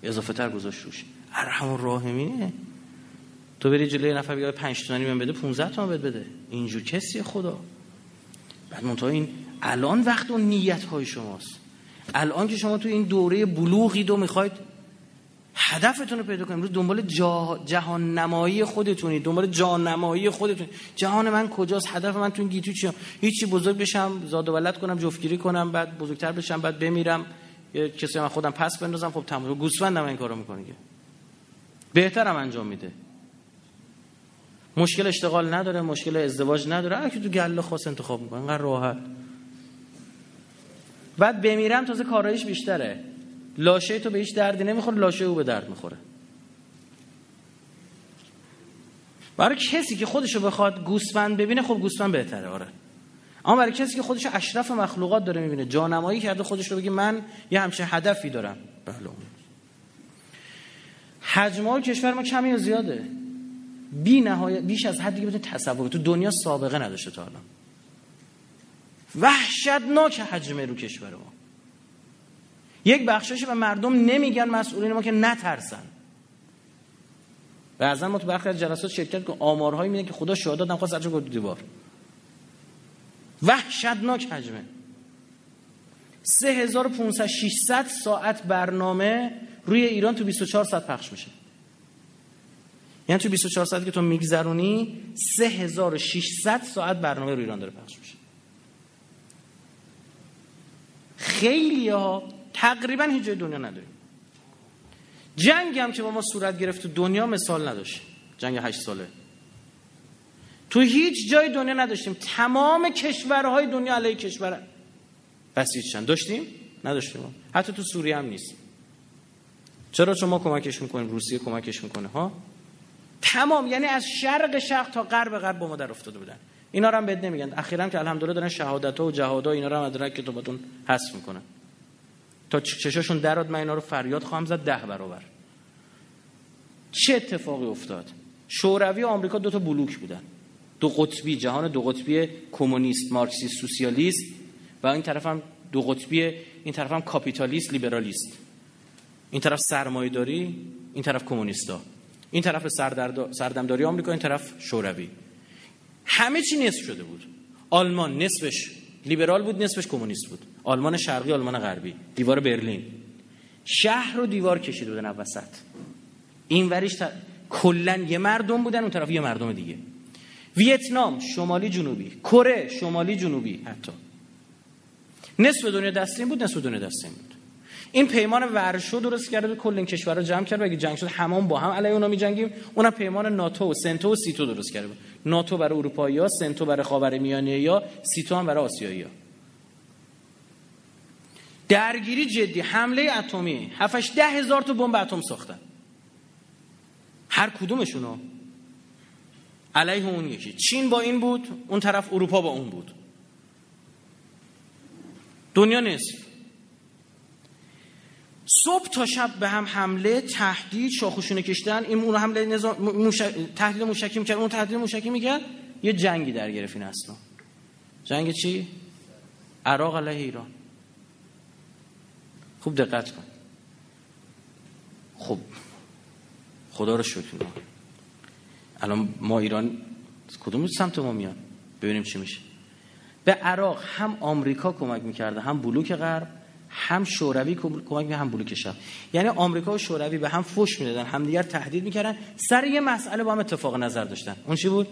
S2: اضافه تر گذاشت روش. ارحم الراحمینه تو بری جلوی نفر بگه 5 تومانی من بده 15 تومن بده بده. اینجور کسی خدا. بعد منتها این الان وقت اون نیت های شماست. الان که شما تو این دوره بلوغی دو می‌خواید هدفتون رو پیدا کنید دنبال جهان نمایی خودتونید. دنبال جان نمایی خودتون جهان من کجاست؟ هدف من تو گیتو چیه؟ هیچی بزرگ بشم زاد و ولد کنم جفتگیری کنم بعد بزرگتر بشم بعد بمیرم. کسی من خودم پس بندازم. خب تمام گوسفندم این کارو می‌کنه بهترم انجام میده. مشکل اشتغال نداره مشکل ازدواج نداره. هر تو گله خاص انتخاب می‌کنه انقدر راحت. بعد بمیرم تازه کارایش بیشتره. لاشه تو به هیچ دردی نمی‌خوره لاشه او به درد می‌خوره. برای کسی که خودشو بخواد گوسفند ببینه خب گوسفند بهتره آره. اما برای کسی که خودشو اشرف مخلوقات داره می‌بینه جانمایی کرده خودش رو بگه من یه همچین هدفی دارم. بله. حجم کشور ما کمی یا زیاده. بی نهایت بیش از حدی که بتونید تصور تو دنیا سابقه نداشته تا الان. وحشتناک حجم رو کشور ما. یک بخشش به مردم نمیگن مسئولین ما که نترسن. بعضا ما تو برخی از جلسات شرکت که آمارهایی میده که خدا شهادت دادم خواست سرچه دیوار. وحشتناک حجمه. 3500 600 ساعت برنامه روی ایران تو 24 ساعت پخش میشه. یعنی تو 24 ساعتی که تو میگذرونی 3600 ساعت برنامه روی ایران داره پخش میشه. خیلی ها تقریبا هیچ جای دنیا نداریم. جنگ هم که با ما صورت گرفت تو دنیا مثال نداشت. جنگ هشت ساله. تو هیچ جای دنیا نداشتیم. تمام کشورهای دنیا علیه کشور. بسیج داشتیم؟ نداشتیم. حتی تو سوریه هم نیست. چرا؟ چون ما کمکش می‌کنیم. روسیه کمکش می‌کنه. ها؟ تمام. یعنی از شرق شرق تا غرب غرب با ما در افتاده بودن. اینا رو هم بد نمیگن. اخیرا که الحمدلله دارن شهادت ها و جهاد ها اینا رو هم ادراک کتابتون حذف می‌کنن. تا چشاشون دراد من اینا رو فریاد خواهم زد ده برابر. چه اتفاقی افتاد؟ شوروی و آمریکا دو تا بلوک بودن. دو قطبی جهان دو قطبی کمونیست مارکسیست سوسیالیست و این طرف هم دو قطبی این طرف هم کاپیتالیست لیبرالیست. این طرف سرمایه‌داری این طرف کمونیستا. این طرف سردمداری آمریکا این طرف شوروی. همه چی نصف شده بود. آلمان نصفش لیبرال بود نصفش کمونیست بود. آلمان شرقی آلمان غربی. دیوار برلین. شهر رو دیوار کشیده بودن وسط این وریش تا... کلا یه مردم بودن اون طرف یه مردم دیگه. ویتنام شمالی جنوبی. کره شمالی جنوبی حتی. نصف دنیا دستین بود نصف دنیا دستین بود. این پیمان ورشو درست کرده کل این کشورها جمع کرد و اگه جنگ شد همون با هم علیه اونا میجنگیم. اونم پیمان ناتو و سنتو و سیتو درست کرده بود. ناتو برای اروپایی ها سنتو برای خاورمیانه یا سیتو هم برای آسیایی ها. درگیری جدی حمله اتمی. 7 ده هزار تا بمب اتم ساختن. هر کدومشونو. علیه اون یکی. چین با این بود اون طرف اروپا با اون بود. دنیا نصف صبح تا شب به هم حمله تهدید شاخوشونه کشتن این اون حمله نظام موش... تهدید موشکی می‌کرد اون تهدید موشکی می‌کرد یه جنگی در گرفت این اصلا. جنگ چی؟ عراق علیه ایران. خوب دقت کن. خب خدا رو شکر الان ما ایران کدوم سمت ما میان؟ ببینیم چی میشه. به عراق هم آمریکا کمک می‌کرده هم بلوک غرب هم شوروی کمک هم بلوک شرق یعنی آمریکا و شوروی به هم فوش می‌دادن هم دیگر تهدید می‌کردن. سر یه مسئله با هم اتفاق نظر داشتن. اون چی بود؟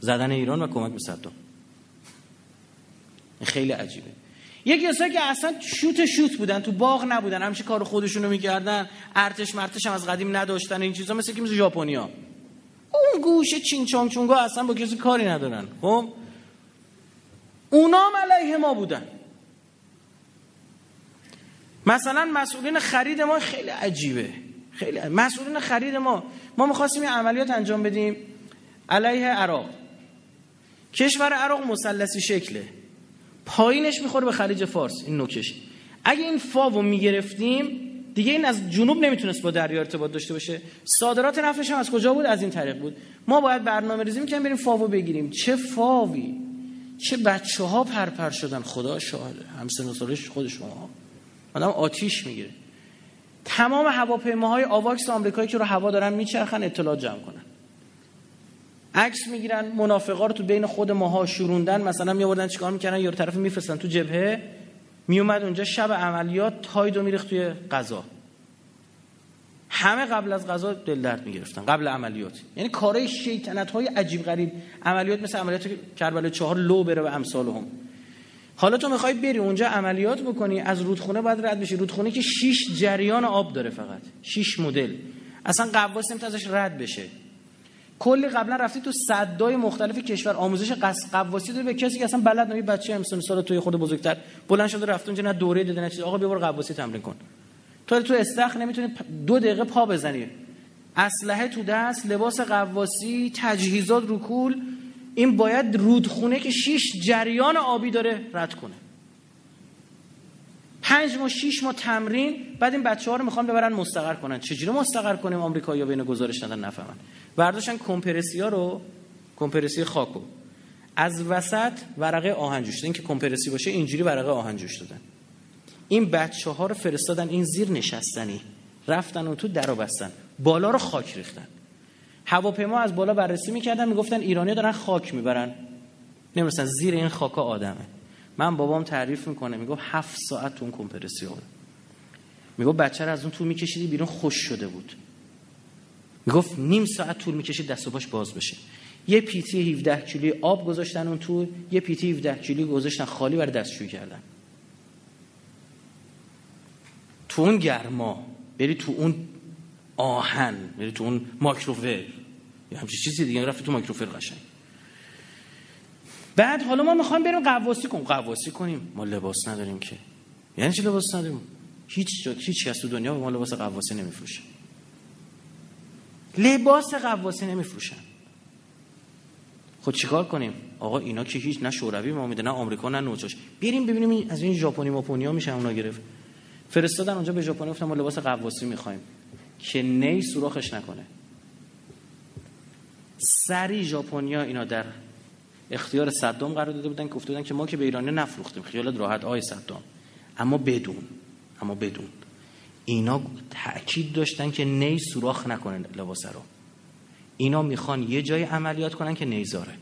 S2: زدن ایران و کمک به صدام خیلی عجیبه. یک کسایی که اصلا شوت شوت بودن تو باغ نبودن همیشه کار خودشونو می‌کردن. ارتش مرتش هم از قدیم نداشتن. این چیزا مثل که مثل ژاپنیا اون گوشه چین چونگ چونگا اصلا با کسی کاری ندارن. خب؟ اونا علیه ما بودن. مثلا مسئولین خرید ما خیلی عجیبه. خیلی مسئولین خرید ما. ما می‌خواستیم این عملیات انجام بدیم علیه عراق. کشور عراق مسلسی شکله. پایینش می‌خوره به خلیج فارس. این نوکش اگه این فاو می‌گرفتیم دیگه این از جنوب نمی‌تونست با دریا ارتباط داشته باشه. صادرات نفتش هم از کجا بود؟ از این طریق بود. ما باید برنامه ریزی می‌کنیم بریم فاو بگیریم. چه فاوی؟ چه بچه ها پرپر شدن. خدا شاهده. هم سن خود شما. آدم آتیش می‌گیره. تمام هواپیماهای آواکس آمریکایی که رو هوا دارن میچرخن اطلاعات جمع کنن. عکس می‌گیرن منافقا رو تو بین خود ماها شوروندن مثلا میآوردن چیکار می‌کردن؟ یارو طرف میفرستن تو جبهه میومد اونجا شب عملیات تایدو میریخت توی غذا. همه قبل از غذا دل درد می‌گرفتن قبل عملیات. یعنی کارهای شیطنت های عجیب غریب عملیات مثل عملیات کربلا چهار لو بره و امثال هم. حالا تو می‌خوای بری اونجا عملیات بکنی از رودخونه باید رد بشی. رودخونه که 6 جریان آب داره فقط. 6 مدل. اصلا قواس نمی‌تونه ازش رد بشه. کلی قبلا رفتی تو صدای مختلف کشور آموزش قص قواسی داره به کسی که اصلا بلد نمی بچه امسال سال توی خود بزرگتر. بلند شده رفت اونجا نه دوره داده نه چیز. آقا بیا برو قواسی تمرین کن. تو تو استخ نمی‌تونی دو دقیقه پا بزنی. اسلحه تو دست لباس قواسی تجهیزات رو کول. این باید رودخونه که شیش جریان آبی داره رد کنه. پنج ما شیش ما تمرین بعد این بچه ها رو می‌خوان ببرن مستقر کنن. چجوری مستقر کنیم؟ آمریکایی‌ها بین گزارش ندن نفهمن. برداشتن کمپرسی ها رو کمپرسی خاکو. از وسط ورقه آهن جوش این که کمپرسی باشه اینجوری ورقه آهن جوش دادن. این بچه ها رو فرستادن این زیر نشستنی. رفتن اون تو درو بستن. بالا رو خاک ریختن. هواپیما از بالا بررسی می‌کردن می‌گفتن ایرانی دارن خاک می‌برن. نمیستن زیر این خاکا آدمه. من بابام تعریف می‌کنه می‌گفت هفت ساعت تو اون کمپرسی ها می‌گفت بچه رو از اون تو میکشیدی بیرون خوش شده بود. می‌گفت نیم ساعت طول می‌کشید دست و پاش باز بشه. یه پیتی 17 کیلوی آب گذاشتن اون تو یه پیت 17 کیلویی گذاشتن خالی برای دستشویی کردن. تو اون گرما بری تو اون آهن بری تو اون مایکروویو یا همچین چیزی دیگه رفت تو مایکروویو قشنگ. بعد حالا ما می‌خوایم بریم غواصی کنیم. غواصی کنیم. ما لباس نداریم که. یعنی چی لباس نداریم؟ هیچ هیچ کس تو دنیا به ما لباس غواصی نمیفروشه. لباس غواصی نمیفروشن. خب چیکار کنیم؟ آقا اینا که هیچ نه شوروی ما میده نه آمریکا نه نوچاش بریم ببینیم از این ژاپنی ماپونیا میشه اونا گرفت. فرستادن اونجا به ژاپنی گفتن ما لباس قواسی می‌خوایم. که نی سوراخش نکنه. سری ژاپنیا اینا در اختیار صدام قرار داده بودن که افتادن که ما که به ایرانی نفروختیم. خیالت راحت آی صدام. اما بدون اما بدون. اینا تاکید داشتن که نی سوراخ نکنه لباس رو. اینا می‌خوان یه جای عملیات کنن که نیزاره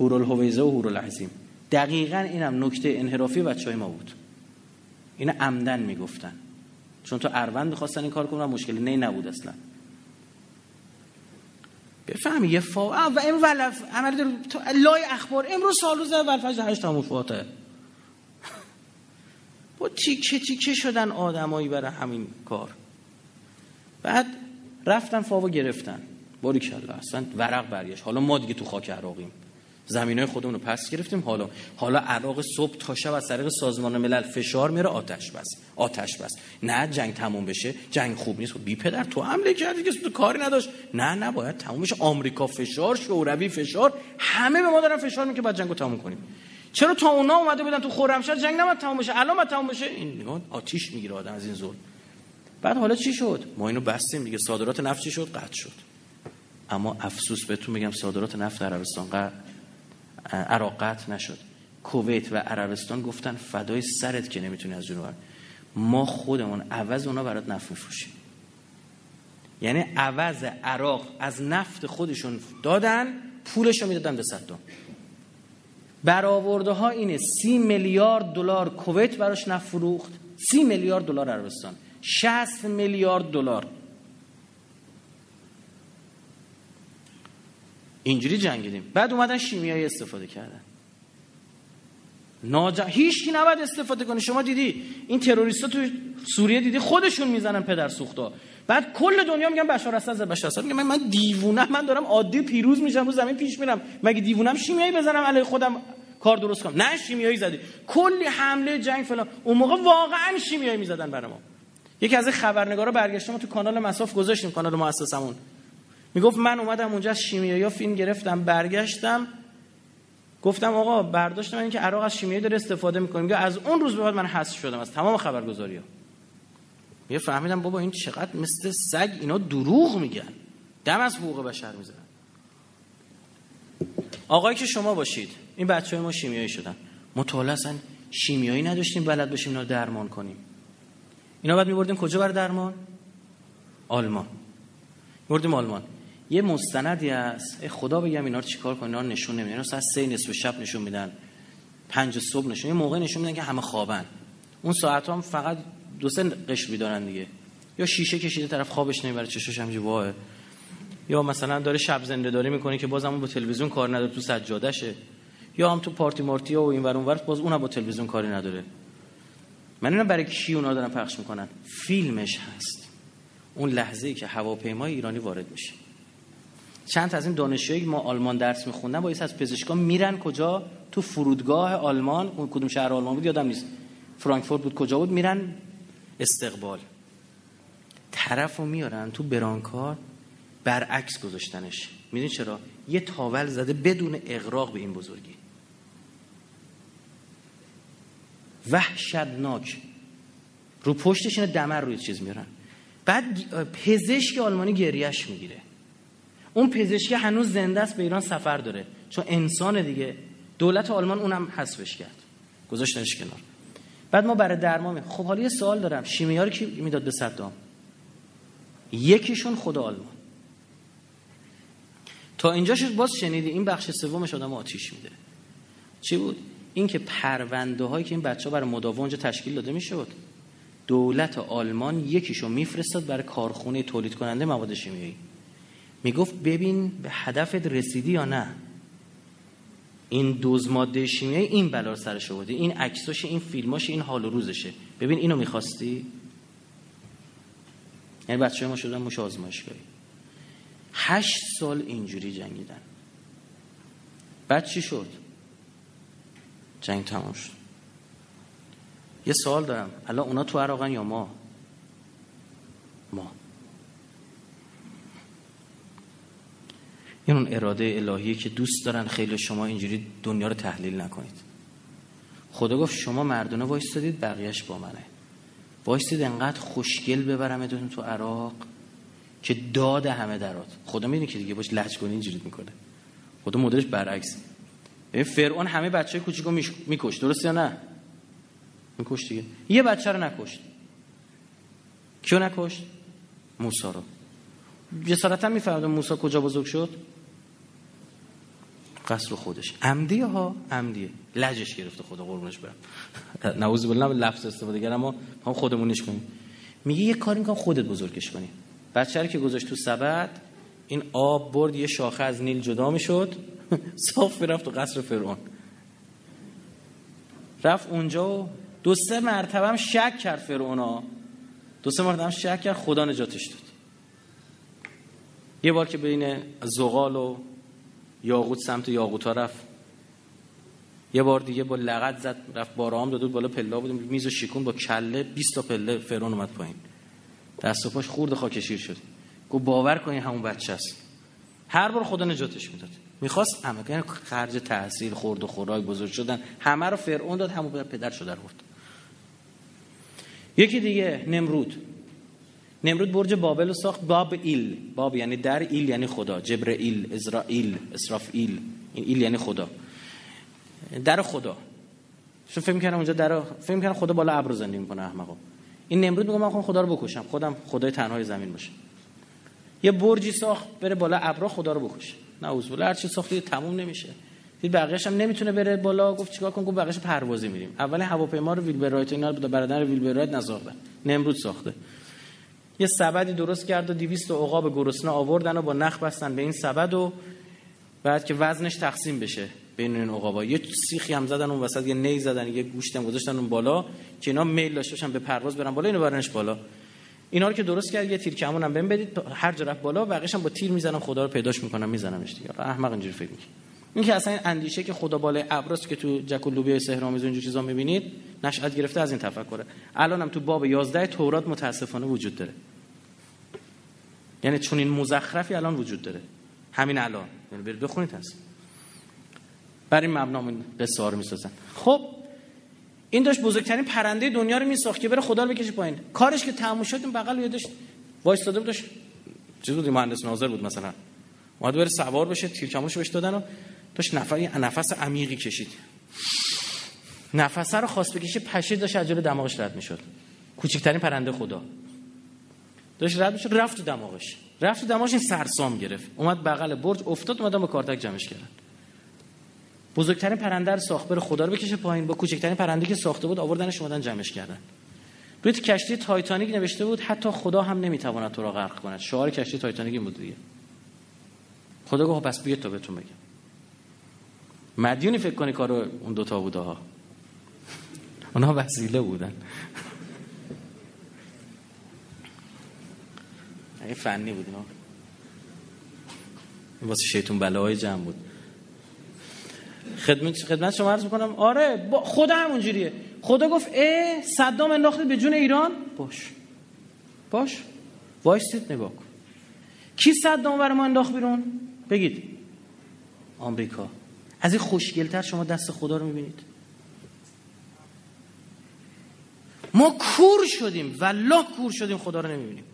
S2: هورالهویزه و هورالعظیم. دقیقا اینم نکته انحرافی بچه های ما بود. این عمدن می‌گفتن. چون تو اروند می‌خواستن این کار کنن مشکلی نی نبود اصلا. بفهمی یه فا و این ولف عملی لای اخبار. امروز سال روز اول فجر هشت همون فاته با تیکه تیکه شدن آدمایی برای همین کار. بعد رفتن فاوا گرفتن. باری کلا اصلا ورق برگشت. حالا ما دیگه تو خاک عراقیم. زمین های خودمون رو پس گرفتیم. حالا حالا عراق صبح تا شب از طریق سازمان ملل فشار میره آتش بس. آتش بس. نه جنگ تموم بشه جنگ خوب نیست. بی پدر تو حمله کردی که تو کاری نداشت. نه نه باید تموم بشه. آمریکا فشار شوروی فشار همه به ما دارن فشار میگه بعد جنگو تموم کنیم. چرا تا اونا اومده بودن تو خرمشهر جنگ نماد تموم بشه؟ الان تموم بشه؟ این نگاه آتیش می‌گیره آدم از این ظلم بعد حالا چی شد؟ ما اینو بستیم دیگه. صادرات نفت چی شد؟ قطع شد. اما افسوس بهتون میگم صادرات نفت عربستان قطع عراق قطع نشد. کویت و عربستان گفتن فدای سرت که نمی‌تونی از جنوب ما خودمون عوض اونا برات نفت میفروشیم. یعنی عوض عراق از نفت خودشون دادن پولش رو می‌دادن به صدام. برآورده ها اینه سی میلیارد دلار کویت براش نفروخت سی میلیارد دلار عربستان 60 میلیارد دلار اینجوری جنگیدیم. بعد اومدن شیمیایی استفاده کردن. ناجا هیچ نباید استفاده کنه. شما دیدی این تروریستا تو سوریه دیدی خودشون می‌زنن پدر سوختا بعد کل دنیا میگن بشار اسد بشار اسد. میگم من, من دیوونه من دارم عادی پیروز میشم رو زمین پیش میرم. مگه دیوونم شیمیایی بزنم؟ علی خودم کار درست کنم. نه شیمیایی زدی. کلی حمله جنگ فلان. اون موقع واقعا شیمیایی می‌زدن برای ما. یکی از خبرنگارا برگشته ما تو کانال مساف گذاشتیم کانال مؤسسمون. می‌گفت من اومدم اونجا از شیمیایی فیلم گرفتم برگشتم. گفتم آقا برداشت من که عراق از شیمیایی داره استفاده می‌کنه. میگه از اون روز به بعد من حذف شدم از تمام خبرگزاری ها. یه فهمیدم بابا این چقدر مثل سگ اینا دروغ میگن. دم از حقوق بشر می‌زنن. آقایی که شما باشید این بچه های ما شیمیایی شدن. مطالعه اصلا شیمیایی نداشتیم بلد باشیم اینا درمان کنیم. اینا بعد میبردیم کجا بر درمان؟ آلمان. بردیم آلمان. یه مستندی هست. خدا بگم اینا رو چیکار کنن؟ اینا نشون نمیدن. اینا ساعت سه نصف شب نشون میدن. پنج صبح نشون. یه موقع نشون میدن که همه خوابن. اون ساعت هم فقط دو سه قشر بیدارن دیگه. یا شیشه کشیده طرف خوابش نمی‌بره چشاش همجوری واه یا مثلا داره شب زنده داری می‌کنه که بازم با تلویزیون کار نداره تو سجادشه یا هم تو پارتی مارتی و این ور اون ور باز اونم با تلویزیون کاری نداره. من اینا برای کی اونا دارن پخش می‌کنن. فیلمش هست. اون لحظه ای که هواپیمای ایرانی وارد میشه. چند از این دانشجویی ما آلمان درس میخوندن با از پزشکان میرن کجا؟ تو فرودگاه آلمان اون کدوم شهر آلمان بود؟ یادم نیست. فرانکفورت بود. کجا بود؟ میرن استقبال. طرف رو میارن تو برانکار برعکس گذاشتنش. می‌دونی چرا؟ یه تاول زده بدون اغراق به این بزرگی. وحشتناک. رو پشتش اینه دمر روی چیز میارن. بعد پزشک آلمانی گریش می‌گیره. اون پزشکی هنوز زنده است به ایران سفر داره. چون انسان دیگه. دولت آلمان اونم حذفش کرد. گذاشتنش کنار. بعد ما برای درمان خب حالا یه سوال دارم. شیمیار کی می‌داد به صدام؟ یکیشون خود آلمان. تا اینجا شد باز شنیدی این بخش سومش آدم آتیش میده. چی بود؟ این که پرونده هایی که این بچه ها برای مداوا اونجا تشکیل داده می‌شد دولت آلمان یکیشو میفرستاد برای کارخونه تولید کننده مواد شیمیایی. می‌گفت ببین به هدفت رسیدی یا نه. این دوز ماده شیمیایی این بلا سرش آورده. این عکساش این فیلماش این حال و روزشه. ببین اینو می‌خواستی؟ یعنی بچه ما شدن مش آزمایشگاهی. هشت سال اینجوری جنگیدن. بعد چی شد؟ جنگ تمام شد. یه سوال دارم. الان اونا تو عراقن یا ما؟ این اون اراده الهیه که دوست دارن خیلی شما اینجوری دنیا رو تحلیل نکنید. خدا گفت شما مردونه وایستادید بقیهش با منه. وایستید انقدر خوشگل ببرم تو عراق که داد همه درات. خدا می‌دونی که دیگه باش لج اینجوری می‌کنه. خدا مدلش برعکس. به فرعون همه بچه کوچیکو میکشت درست یا نه؟ میکشت دیگه. یه بچه رو نکشت. کیو نکشت؟ موسی رو. جسارتا می‌فهمد موسی کجا بزرگ شد؟ قصر خودش. عمدی ها؟ عمدیه. لجش گرفته خدا قربونش برم. نعوذ بالله لفظ استفاده کردم ما هم خودمونش کنیم. میگه یه کاری می‌کنم خودت بزرگش کنی. بچه که گذاشت تو سبد این آب برد یه شاخه از نیل جدا می‌شد صاف می‌رفت تو قصر فرعون. رفت اونجا و دو سه مرتبه هم شک کرد فرعون دو سه مرتبه هم شک کرد خدا نجاتش داد. یه بار که بین زغال و یاقوت سمت یاقوت ها رفت. یه بار دیگه با لغت زد رفت بارام داد بالا پلا بود میز و شیکون با کله 20 تا پله فرعون اومد پایین. دست و پاش خورد خاکشیر شد. گفت باور کنین همون بچه است. هر بار خدا نجاتش می‌داد. می‌خواست همه یعنی خرج تحصیل خورد و خوراک بزرگ شدن همه رو فرعون داد همون پدر شده آورد یکی دیگه نمرود. نمرود برج بابل رو ساخت باب ایل. باب یعنی در ایل یعنی خدا. جبرئیل اسرائیل اسرافیل. این ایل یعنی خدا. در خدا. شو فکر کنم اونجا در فکر کنم خدا بالا ابر زندگی می‌کنه احمقا. این نمرود میگه من خدا رو بکشم. خودم خدای تنهای زمین باشه. یه برجی ساخت بره بالا ابرا خدا رو بکشه. نه بالله هر چی ساخته تموم نمیشه. دید بقیه‌اش هم نمی‌تونه بره بالا. گفت چیکار کنم گفت بقیه‌اش پروازی میریم اول هواپیما رو ویلبرایت اینا رو برادر ویلبرایت نساختن نمرود ساخته. یه سبدی درست کرد و 200 عقاب گرسنه آوردن و با نخ بستن به این سبد و بعد که وزنش تقسیم بشه بین این عقابا. یه سیخی هم زدن اون وسط یه نی زدن یه گوشت هم گذاشتن اون بالا که اینا میل داشته به پرواز برن بالا اینو برنش بالا. اینا رو که درست کرد یه تیر کمون هم بهم بدید هر جا رفت بالا بقیش هم با تیر می‌زنم خدا رو پیداش می‌کنم میزنمش دیگه. احمق اینجوری فکر می‌کنه. این که اصلا اندیشه که خدا بالای ابراست که تو جک و لوبیا سحرآمیز و اینجور چیزا می‌بینید نشأت گرفته از این تفکره. هم تو باب 11 تورات متاسفانه وجود داره. یعنی چون این مزخرفی الان وجود داره. همین الان. یعنی برید بخونید هست. بر این مبنا این قصه ها خب این داشت بزرگترین پرنده دنیا رو میساخت که بره خدا رو بکشه پایین. کارش که تموم شد این بغل یه داشت وایستاده بود داشت چیز بود مهندس ناظر بود مثلا. اومد بره سوار بشه تیرکمونش بهش دادن و داشت نفر نفس عمیقی کشید. نفس رو خواست بکشه پشید داشت از جلو دماغش رد می‌شد. کوچکترین پرنده خدا. داشت رد می‌شد رفت تو دماغش. رفت تو دماغش این سرسام گرفت. اومد بغل برج افتاد اومدن با کارتک جمعش کردن. بزرگترین پرنده رو ساخت بره خدا رو بکشه پایین. با کوچکترین پرنده که ساخته بود آوردنش اومدن جمعش کردن. روی کشتی تایتانیک نوشته بود حتی خدا هم نمی‌تواند تو را غرق کند. شعار کشتی تایتانیک بود دیگه. خدا گفت پس بیاید تا بهتون بگم. مدیونی فکر کنی کارو اون دوتا بوده ها؟ اونا وسیله بودن. این فنی بود اینا واسه شیطون بلاهای جمع بود. خدمت خدمت شما عرض می‌کنم. آره خدا همون جوریه خدا گفت اه صدام انداخته به جون ایران. باش. باش. وایستید نگاه کن. کی صدام برای ما انداخت بیرون؟ بگید. آمریکا. از این خوشگلتر شما دست خدا رو می‌بینید. ما کور شدیم والله کور شدیم خدا رو نمی‌بینیم.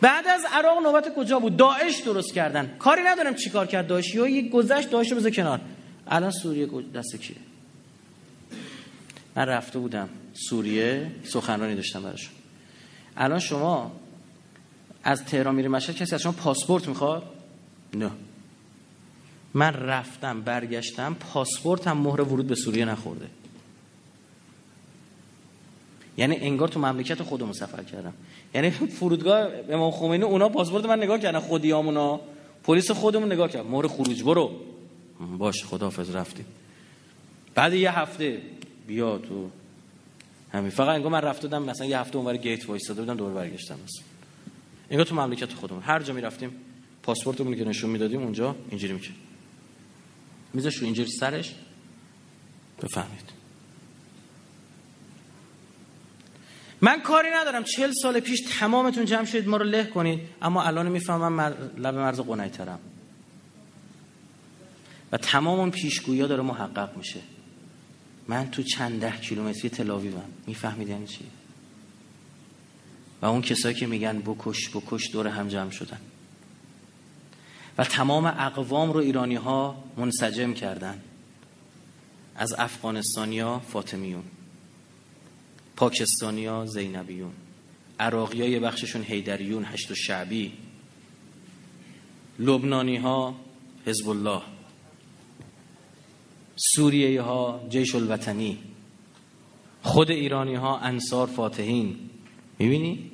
S2: بعد از عراق نوبت کجا بود؟ داعش درست کردن. کاری ندارم چیکار کرد داعش. یا یک گذشت داعش رو بذار کنار. الان سوریه دست کیه؟ من رفته بودم سوریه سخنرانی داشتم براشون. الان شما از تهران میری مشهد کسی از شما پاسپورت می‌خواد؟ نه. من رفتم برگشتم پاسپورت هم مهر ورود به سوریه نخورده. یعنی انگار تو مملکت خودمون سفر کردم. یعنی فرودگاه امام خمینی اونا پاسپورت من نگاه کردن خودیامونا. پلیس خودمون نگاه کرد مهر خروج برو. باش خداحافظ رفتیم. بعد یه هفته بیا تو همین. فقط انگار من رفته بودم مثلا یه هفته اونور گیت وایساده بودم دور برگشتم مثلا. انگار تو مملکت خودمون. هر جا می‌رفتیم پاسپورتمون که نشون می‌دادیم اونجا اینجوری می‌کرد. میذاش رو اینجوری سرش؟ بفهمید. من کاری ندارم. چل سال پیش تمامتون جمع شدید ما رو له کنید. اما الان می‌فهمم من لب مرز ترم و تمام اون پیشگویی داره محقق میشه. من تو چند ده کیلومتری تلاویوم می‌فهمید یعنی چی؟ و اون کسایی که میگن بکش بکش دور هم جمع شدن. و تمام اقوام رو ایرانی ها منسجم کردن از افغانستانیا فاطمیون پاکستانیا زینبیون عراقی های بخششون هیدریون هشت و شعبی لبنانی ها حزب الله سوریه ها جیش الوطنی خود ایرانی ها انصار فاتحین می‌بینی؟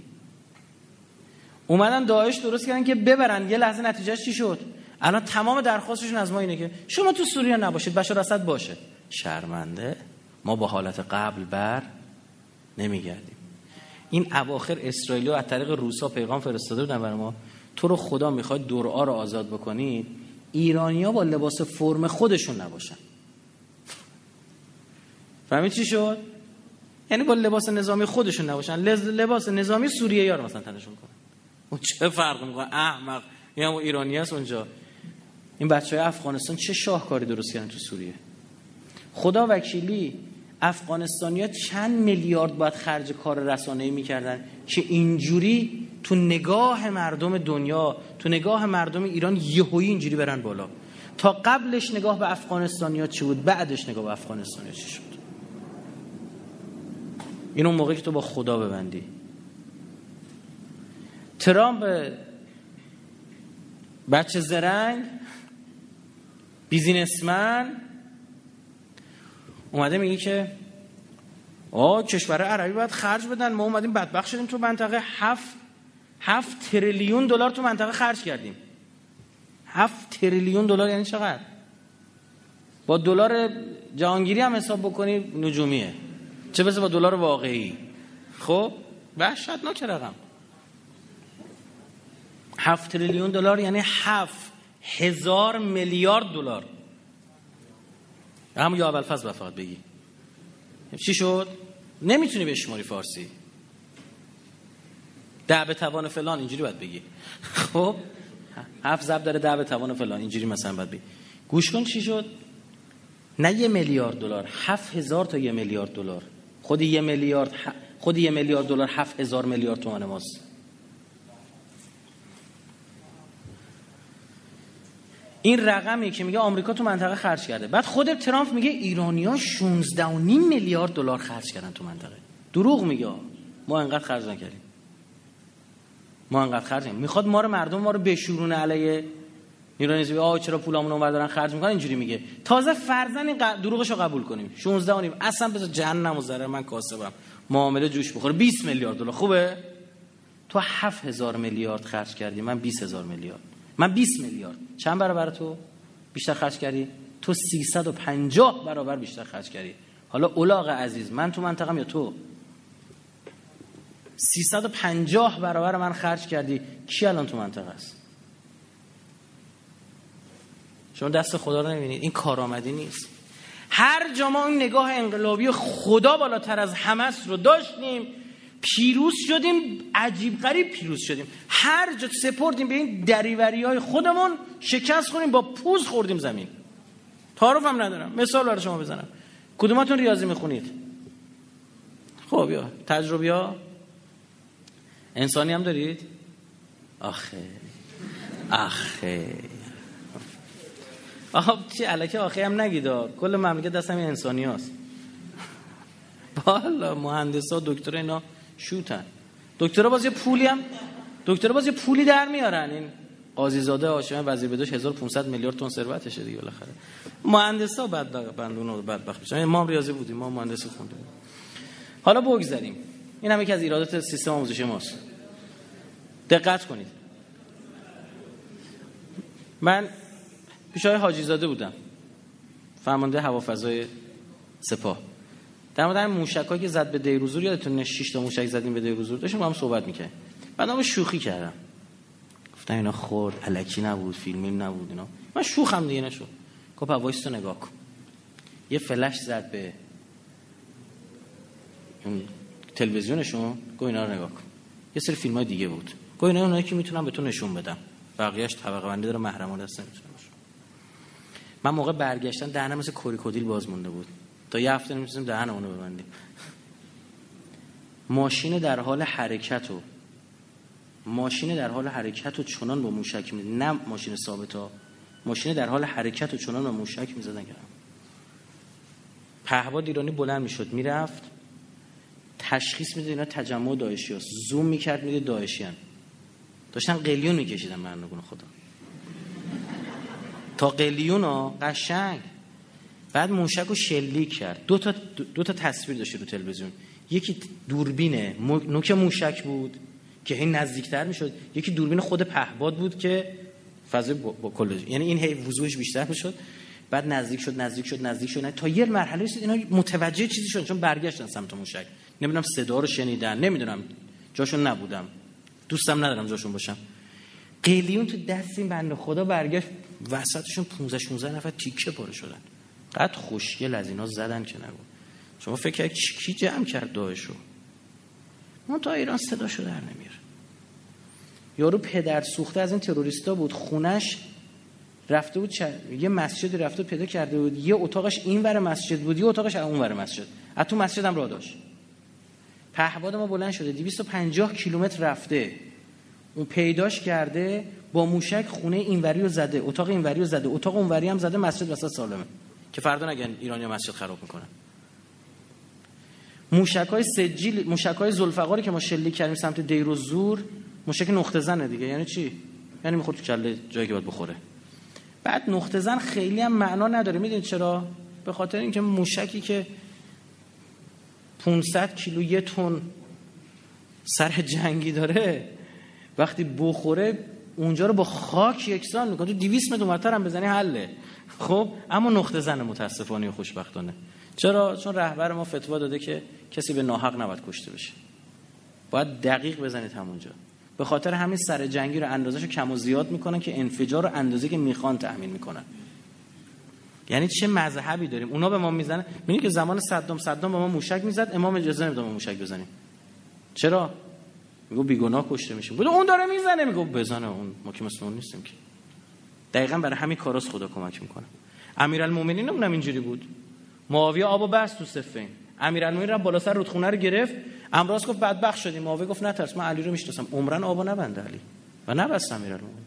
S2: اومدن داعش درست کردن که ببرن. یه لحظه نتیجهش چی شد؟ الان تمام درخواستشون از ما اینه که شما تو سوریه نباشید بشار اسد باشه. شرمنده. ما با حالت قبل بر نمیگردیم. این اواخر اسرائیلی از طریق روسا پیغام فرستاده بودن برای ما. تو رو خدا می‌خواد دورا رو آزاد بکنید. ایرانیا با لباس فرم خودشون نباشن. فهمید چی شد؟ یعنی با لباس نظامی خودشون نباشن. لباس نظامی سوریه یار مثلا تنشون کنن. اون چه فرق می‌کنه؟ احمق. یا یعنی ایرانی هست اونجا. این بچه های افغانستان چه شاهکاری درست کردن تو سوریه؟ خدا وکیلی افغانستانیا چند میلیارد باید خرج کار رسانه‌ای می‌کردن که اینجوری تو نگاه مردم دنیا تو نگاه مردم ایران یهویی اینجوری برن بالا. تا قبلش نگاه به افغانستانیا چی بود؟ بعدش نگاه به افغانستانیا چی شد؟ این اون موقعی که تو با خدا ببندی. ترامپ بچه زرنگ بیزینسمن. اومده میگه که آه کشور عربی باید خرج بدن. ما اومدیم بدبخت شدیم تو منطقه. هفت هفت تریلیون دلار تو منطقه خرج کردیم. هفت تریلیون دلار یعنی چقدر؟ با دلار جهانگیری هم حساب بکنی نجومیه. چه بسه با دلار واقعی؟ خب وحشتناک رقم. هفت تریلیون دلار یعنی هفت هزار میلیارد دلار. همون یا اول فصل فقط بگی. چی شد؟ نمی‌تونی به شماری فارسی. ده به توان فلان اینجوری باید بگی. خب؟ هفت زب داره ده به توان فلان اینجوری مثلا باید بگی. گوش کن چی شد؟ نه یه میلیارد دلار هفت هزار تا یه میلیارد دلار. خود یه میلیارد خود یه میلیارد دلار هفت هزار میلیارد تومان ماست. این رقمی که میگه آمریکا تو منطقه خرج کرده. بعد خود ترامپ میگه ایرانیا 16 و نیم میلیارد دلار خرج کردن تو منطقه. دروغ میگه. ما انقدر خرج نکردیم. ما انقدر خرج می‌خواد ما رو مردم ما رو بشورونه علیه نیروی آ چرا پولامون اونور دارن خرج می‌کنن؟ اینجوری میگه. تازه فرزن این ق... دروغشو قبول کنیم. 16 و اصلا بذار جهنم و ذره من کاسبم. معامله جوش بخوره. 20 میلیارد دلار. خوبه؟ تو 7000 میلیارد خرج کردی. من 20000 میلیارد. من 20 میلیارد. چند برابر تو؟ بیشتر خرج کردی. تو 350 برابر بیشتر خرج کردی. حالا اولاغ عزیز من تو منطقم یا تو؟ 350 برابر من خرج کردی. کی الان تو منطقه است؟ شما دست خدا رو نمی‌بینید این کارآمدی نیست. هر جا ما این نگاه انقلابی خدا بالاتر از همه رو داشتیم پیروز شدیم عجیب غریب پیروز شدیم. هر جا سپردیم به این دریوری های خودمون شکست خوریم با پوز خوردیم زمین. تعارف هم ندارم. مثال برای شما بزنم. کدوماتون ریاضی می‌خونید؟ خب یا تجربه ها؟ انسانی هم دارید؟ آخه. آخه. آها چی؟ علکه آخه هم نگید کل مملکت دست همین انسانی هست بالا مهندس ها دکتر اینا. شوتن. دکترها باز یه پولی هم باز یه پولی در میارن. این قاضی زاده هاشم وزیر بدوش 1500 میلیارد تن ثروتشه دیگه بالاخره. مهندسا بعد بندون بدبخت میشن. ما هم ریاضی بودیم ما مهندسی خوندیم حالا بگذریم. این هم یکی از ایرادات سیستم آموزش ماست. دقت کنید. من پیش آقای حاجی زاده بودم. فرمانده هوافضای سپاه. در مورد موشک که زد به دیرالزور یادتون 6 تا موشک زدیم به دیرالزور؟ داشتیم با هم صحبت می‌کنیم بعد من شوخی کردم. گفتم اینا خورد الکی نبود فیلمی نبود اینا. من شوخم دیگه نشد. گفت وایستا تو نگاه کن. یه فلش زد به تلویزیونشون. گفت اینا رو نگاه کن. یه سری فیلم های دیگه بود. گفت اینا اونایی که می‌تونم به نشون بدم. بقیه‌اش طبقه بندی داره محرمانه نمی‌تونم من موقع برگشتن دهنم مثل کوریکودیل باز مونده بود. تا یه هفته نمی‌تونیم دهن اونو ببندیم. ماشین در حال حرکت و ماشین در حال حرکت و چنان با موشک می نه ماشین ثابت ها ماشین در حال حرکت و چنان با موشک می‌زدن کردم پهباد ایرانی بلند می‌شد می‌رفت تشخیص میده اینا تجمع داعشی هست زوم می‌کرد میده داعشی هن. داشتن قلیون میکشیدن مردم خدا. تا قلیون ها قشنگ. بعد موشک رو شلیک کرد. دو تا, دو تا تصویر داشته رو تلویزیون. یکی دوربین نوک موشک بود که این نزدیکتر می‌شد. یکی دوربین خود پهباد بود که فضای با, با یعنی این هی وضوحش بیشتر می‌شد. بعد نزدیک شد نزدیک شد نزدیک شد. تا یه مرحله رسید اینا متوجه چیزی شدن چون برگشتن سمت موشک. نمی‌دونم صدا رو شنیدن نمی‌دونم. جاشون نبودم. دوستم ندارم جاشون باشم. قلیون تو دست این بنده خدا برگشت. وسطشون 15 16 نفر تیکه پاره شدن. قد خوشگل از اینا زدن که نگو. شما فکر کرد کی جمع کرد داعشو؟ ما تا ایران صداشو در نمیاره. یارو پدر سوخته از این تروریستا بود خونش رفته بود یه مسجد رفته پیدا کرده بود. یه اتاقش این ور مسجد بود یه اتاقش اون ور مسجد. از تو مسجد هم راه داشت. پهباد ما بلند شده 250 کیلومتر رفته. اون پیداش کرده با موشک خونه اینوری رو زده اتاق اینوری رو زده اتاق اونوری هم زده مسجد وسط سالمه. که فردا نگن ایرانی مسجد خراب می‌کنن. موشک های سجیل موشک های زلفقاری که ما شلیک کردیم سمت دیر و زور موشک نقطه زنه دیگه. یعنی چی؟ یعنی می‌خواد تو کله جایی که باید بخوره. بعد نقطه زن خیلی هم معنا نداره. می‌دونید چرا؟ به خاطر اینکه موشکی که 500 کیلو یه تن سر جنگی داره وقتی بخوره اونجا رو با خاک یکسان می‌کنه. تو 200 متر اونورتر هم بزنی حله. خب اما نقطه زن متاسفانه و خوشبختانه. چرا؟ چون رهبر ما فتوا داده که کسی به ناحق نباید کشته بشه. باید دقیق بزنید همونجا. به خاطر همین سر جنگی رو اندازش کم و زیاد می‌کنن که انفجار رو اندازه که می‌خوان تأمین می‌کنن. یعنی چه مذهبی داریم؟ اونا به ما می‌زنن. می‌بینی که زمان صدام صدام به ما موشک می‌زد امام اجازه نمی‌داد ما موشک بزنیم. چرا؟ میگو بیگناه کشته میشه بود اون داره می‌زنه میگو بزنه اون. ما که مثل اون نیستیم که. دقیقا برای همین کاراست خدا کمک می‌کنه. امیرالمومنین اونم اینجوری بود. معاویه آبو بس تو سفین امیرالمومنین رفت بالا سر رودخونه رو گرفت. امراض گفت بدبخت شدیم. معاویه گفت نترس من علی رو می‌شناسم. عمرن آبو نبنده علی. و نبست امیرالمومنین.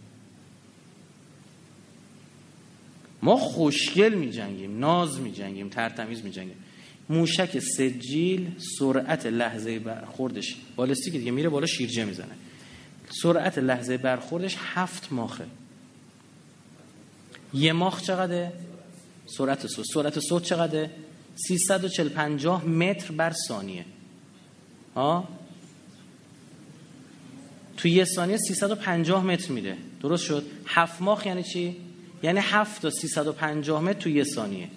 S2: ما خوشگل می جنگیم ناز می جنگیم ترتمیز می جنگیم موشک سجیل سرعت لحظه برخوردش. بالستیک دیگه میره بالا شیرجه می‌زنه. سرعت لحظه برخوردش هفت ماخه. یه ماخ چقدره؟ سرعت صوت سرعت صوت چقدره؟ 350 متر بر ثانیه. ها؟ تو یه ثانیه 350 متر میره. درست شد؟ هفت ماخ یعنی چی؟ یعنی 7 تا 350 متر تو یه ثانیه.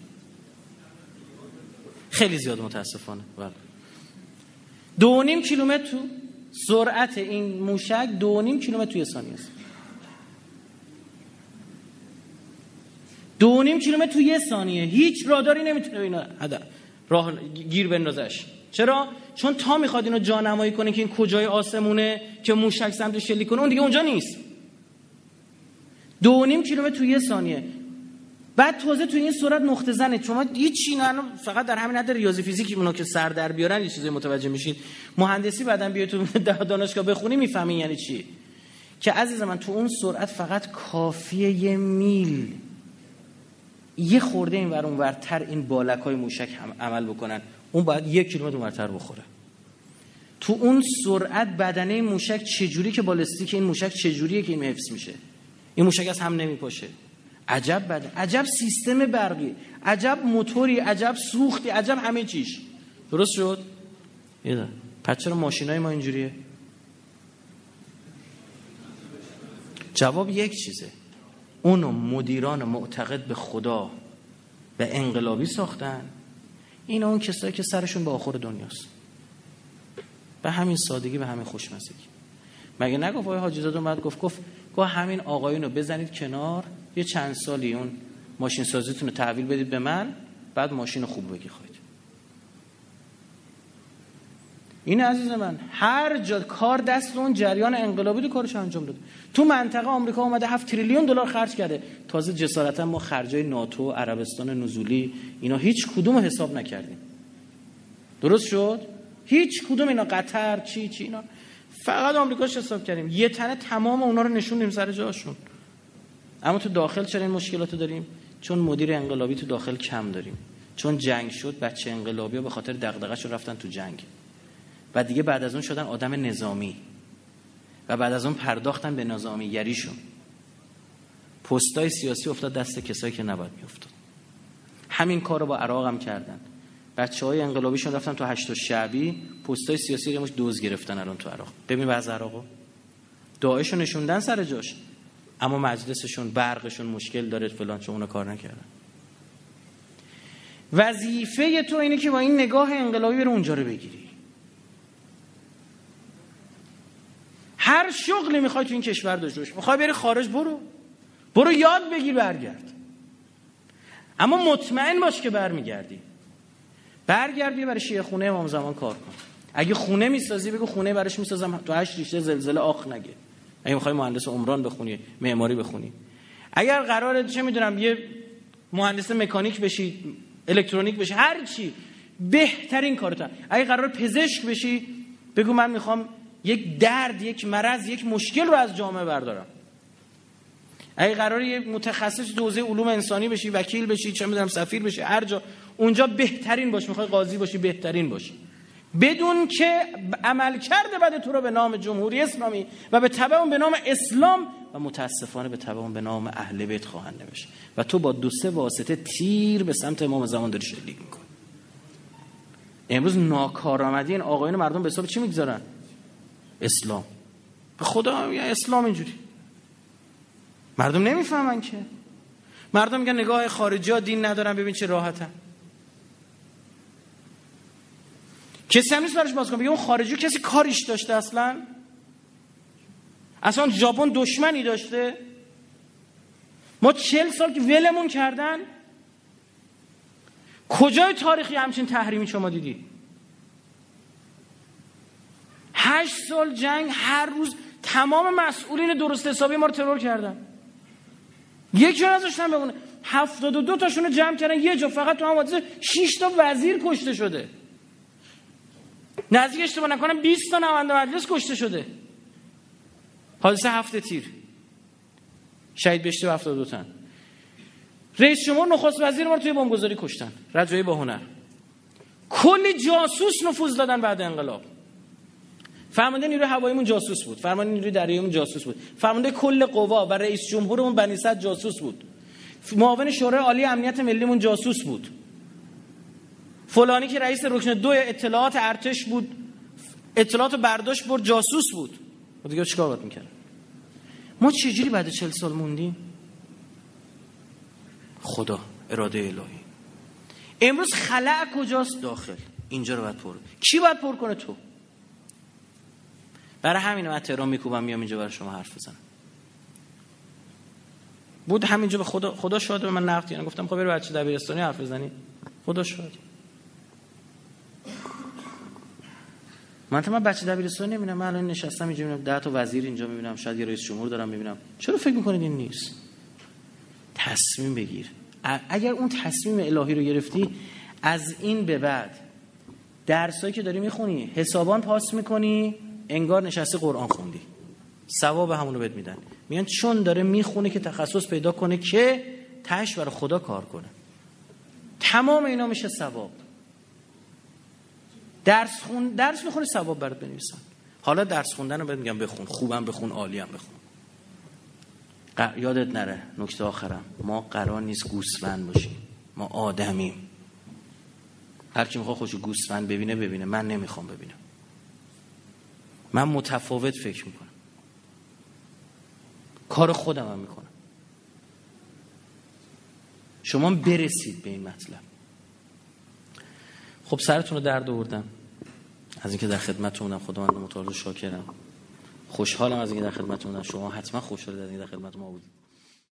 S2: خیلی زیاد متاسفانه. بله. دو نیم کیلومتر تو سرعت این موشک دو نیم کیلومتر توی ثانیه است. دو نیم کیلومتر توی یه ثانیه. هیچ راداری نمی‌تونه اینا راه گیر بندازش. چرا؟ چون تا می‌خواد اینو جانمایی کنه که این کجای آسمونه که موشک سمت شلی کنه اون دیگه اونجا نیست. دو نیم کیلومتر توی یه ثانیه. بعد تازه توی این سرعت نقطه زنه شما هیچ نه فقط در همین حد ریاضی فیزیک اونا که سر در بیارن یه چیزی متوجه میشین. مهندسی بعدن بیای تو دانشگاه بخونی می‌فهمین یعنی چی. که عزیز من تو اون سرعت فقط کافیه یه میل. یه خورده این ور ورتر این بالک های موشک عمل بکنن. اون باید یک کیلومتر ورتر بخوره. تو اون سرعت بدنه موشک چجوری که بالستیک این موشک چجوریه که این حفظ میشه؟ این موشک از هم نمیپاشه. عجب بده عجب سیستم برقی. عجب موتوری عجب سوختی عجب همه چیش. درست شد؟ یه پس ماشینای ما اینجوریه؟ جواب یک چیزه. اونو مدیران معتقد به خدا به انقلابی ساختن. این اون کسایی که سرشون به آخر دنیاست. به همین سادگی به همین خوشمزگی. مگه نگفت آقای حاجی زاده اومد گفت گفت گفت همین آقایون بزنید کنار؟ یه چند سالی اون ماشین سازیتون رو تحویل بدید به من بعد ماشین خوب بگی خواهید. این عزیز من هر جا کار دست اون جریان انقلابی رو کارش انجام داده. تو منطقه آمریکا اومده 7 تریلیون دلار خرج کرده. تازه جسارتا ما خرجای ناتو عربستان نزولی اینا هیچ کدوم حساب نکردیم. درست شد؟ هیچ کدوم اینا قطر چی چی اینا. فقط آمریکاش حساب کردیم. یه تنه تمام اونا رو نشوندیم سر جاشون. اما تو داخل چرا این مشکلاتو داریم؟ چون مدیر انقلابی تو داخل کم داریم. چون جنگ شد بچه انقلابی ها به خاطر دغدغه‌ش رفتن تو جنگ. و دیگه بعد از اون شدن آدم نظامی. و بعد از اون پرداختن به نظامیگریشون. پستای سیاسی افتاد دست کسایی که نباید میافتاد همین کار رو با عراق هم کردن. بچه های انقلابیشون رفتن تو هشت شعبی پستای سیاسی رو دوز گرفتن الان تو عراق. ببین بعض عراقو. داعش نشوندن سر جاش. اما مجلسشون برقشون مشکل داره فلان چون اونا کار نکردن. وظیفه تو اینه که با این نگاه انقلابی بره اونجا رو بگیری. هر شغلی می‌خوای تو این کشور داشته می‌خوای بری خارج برو. برو یاد بگیر برگرد. اما مطمئن باش که برمیگردی. برگردی برای شیعه خونه امام زمان کار کن. اگه خونه می‌سازی بگو خونه براش می‌سازم. تو هشت ریشه زلزله آخ نگه. اگه می‌خوای مهندس عمران بخونی معماری بخونی. اگر قراره چه می‌دونم یه مهندس مکانیک بشی الکترونیک بشی هر چی بهترین کارتا اگه قرار پزشک بشی بگو من می‌خوام یک درد یک مرض یک مشکل رو از جامعه بردارم. اگه قرار یه متخصص دوزه علوم انسانی بشی وکیل بشی چه می‌دونم سفیر بشی هر جا اونجا بهترین باش. می‌خوای قاضی باشی بهترین باشی. بدون که عمل کرده بعد تو رو به نام جمهوری اسلامی و به تبع به نام اسلام و متاسفانه به تبع به نام اهل بیت خواهند نوشت. و تو با دو سه واسطه تیر به سمت امام زمان داری شلیک میکن امروز ناکارآمدی این آقایان مردم به حساب چی می‌گذارن؟ اسلام. به خدا میگه اسلام اینجوری؟ مردم نمی‌فهمن که. مردم میگن نگاه خارجی ها دین ندارن ببین چه راحتن. کسی هم نیست برش باز کنه اون خارجی کسی کاریش داشته اصلا؟ اصلا ژاپن دشمنی داشته؟ ما چل سال که ولمون کردن؟ کجای تاریخی همچین تحریمی شما دیدی؟ هشت سال جنگ هر روز تمام مسئولین درست حسابی ما رو ترور کردن. یک جا نذاشتن بمونه. هفتاد و دو تاشون جمع کردن. یه جا فقط تو هم حادثه شیش تا وزیر کشته شده. نزدیک اشتباه نکنم 20 تا نماینده مجلس کشته شده. حادثه هفته تیر. شهید بشته و 72 تن. رئیس جمهور نخست وزیر ما رو توی بمبگذاری کشتن. رجایی با هنر. کلی جاسوس نفوذ دادن بعد انقلاب. فرمانده نیروی هواییمون جاسوس بود. فرمانده نیروی دریاییمون جاسوس بود. فرمانده کل قوا و رئیس جمهورمون بنی صد جاسوس بود. معاون شورای عالی امنیت ملیمون جاسوس بود. فلانی که رئیس رکن دو اطلاعات ارتش بود اطلاعات برداشت برد جاسوس بود. و دیگه چیکار باید می‌کرد؟ ما چجوری بعد چل سال موندیم؟ خدا اراده الهی. امروز خلع کجاست داخل؟ اینجا رو باید پر. کی باید پر کنه تو؟ برای همین من تهران میکوبم میام اینجا برای شما حرف بزنم. بود همینجا به خدا خدا شاهد به من نقد یعنی گفتم خب برو بچه دبیرستانی حرف بزنی. خدا شاهد. من تا من بچه دبیرستانی نمی‌بینم من الان نشستم اینجا می‌بینم ده تا وزیر اینجا می‌بینم شاید یه رئیس جمهور دارم می‌بینم. چرا فکر می‌کنید این نیست؟ تصمیم بگیر. اگر اون تصمیم الهی رو گرفتی از این به بعد درسایی که داری می‌خونی حسابان پاس می‌کنی انگار نشسته قرآن خوندی. ثواب همونو بهت میدن. میگن چون داره می‌خونه که تخصص پیدا کنه که تش برای خدا کار کنه. تمام اینا میشه ثواب. درس خون درس می‌خونی ثواب برات بنویسن. حالا درس خوندن رو بهت میگم بخون. خوبم بخون عالی هم بخون یادت نره نکته آخرم. ما قرار نیست گوسفند باشیم. ما آدمیم. هر کی می‌خواد خوش گوسفند ببینه ببینه. من نمی‌خوام ببینم. من متفاوت فکر می‌کنم. کار خودم هم می‌کنم. شما برسید به این مطلب. خب سرتون رو درد آوردم. از اینکه در خدمتتونم خدا من متعال شاکرم. خوشحالم از اینکه در خدمتتونم شما حتما خوشحالید از اینکه در خدمت ما بودید.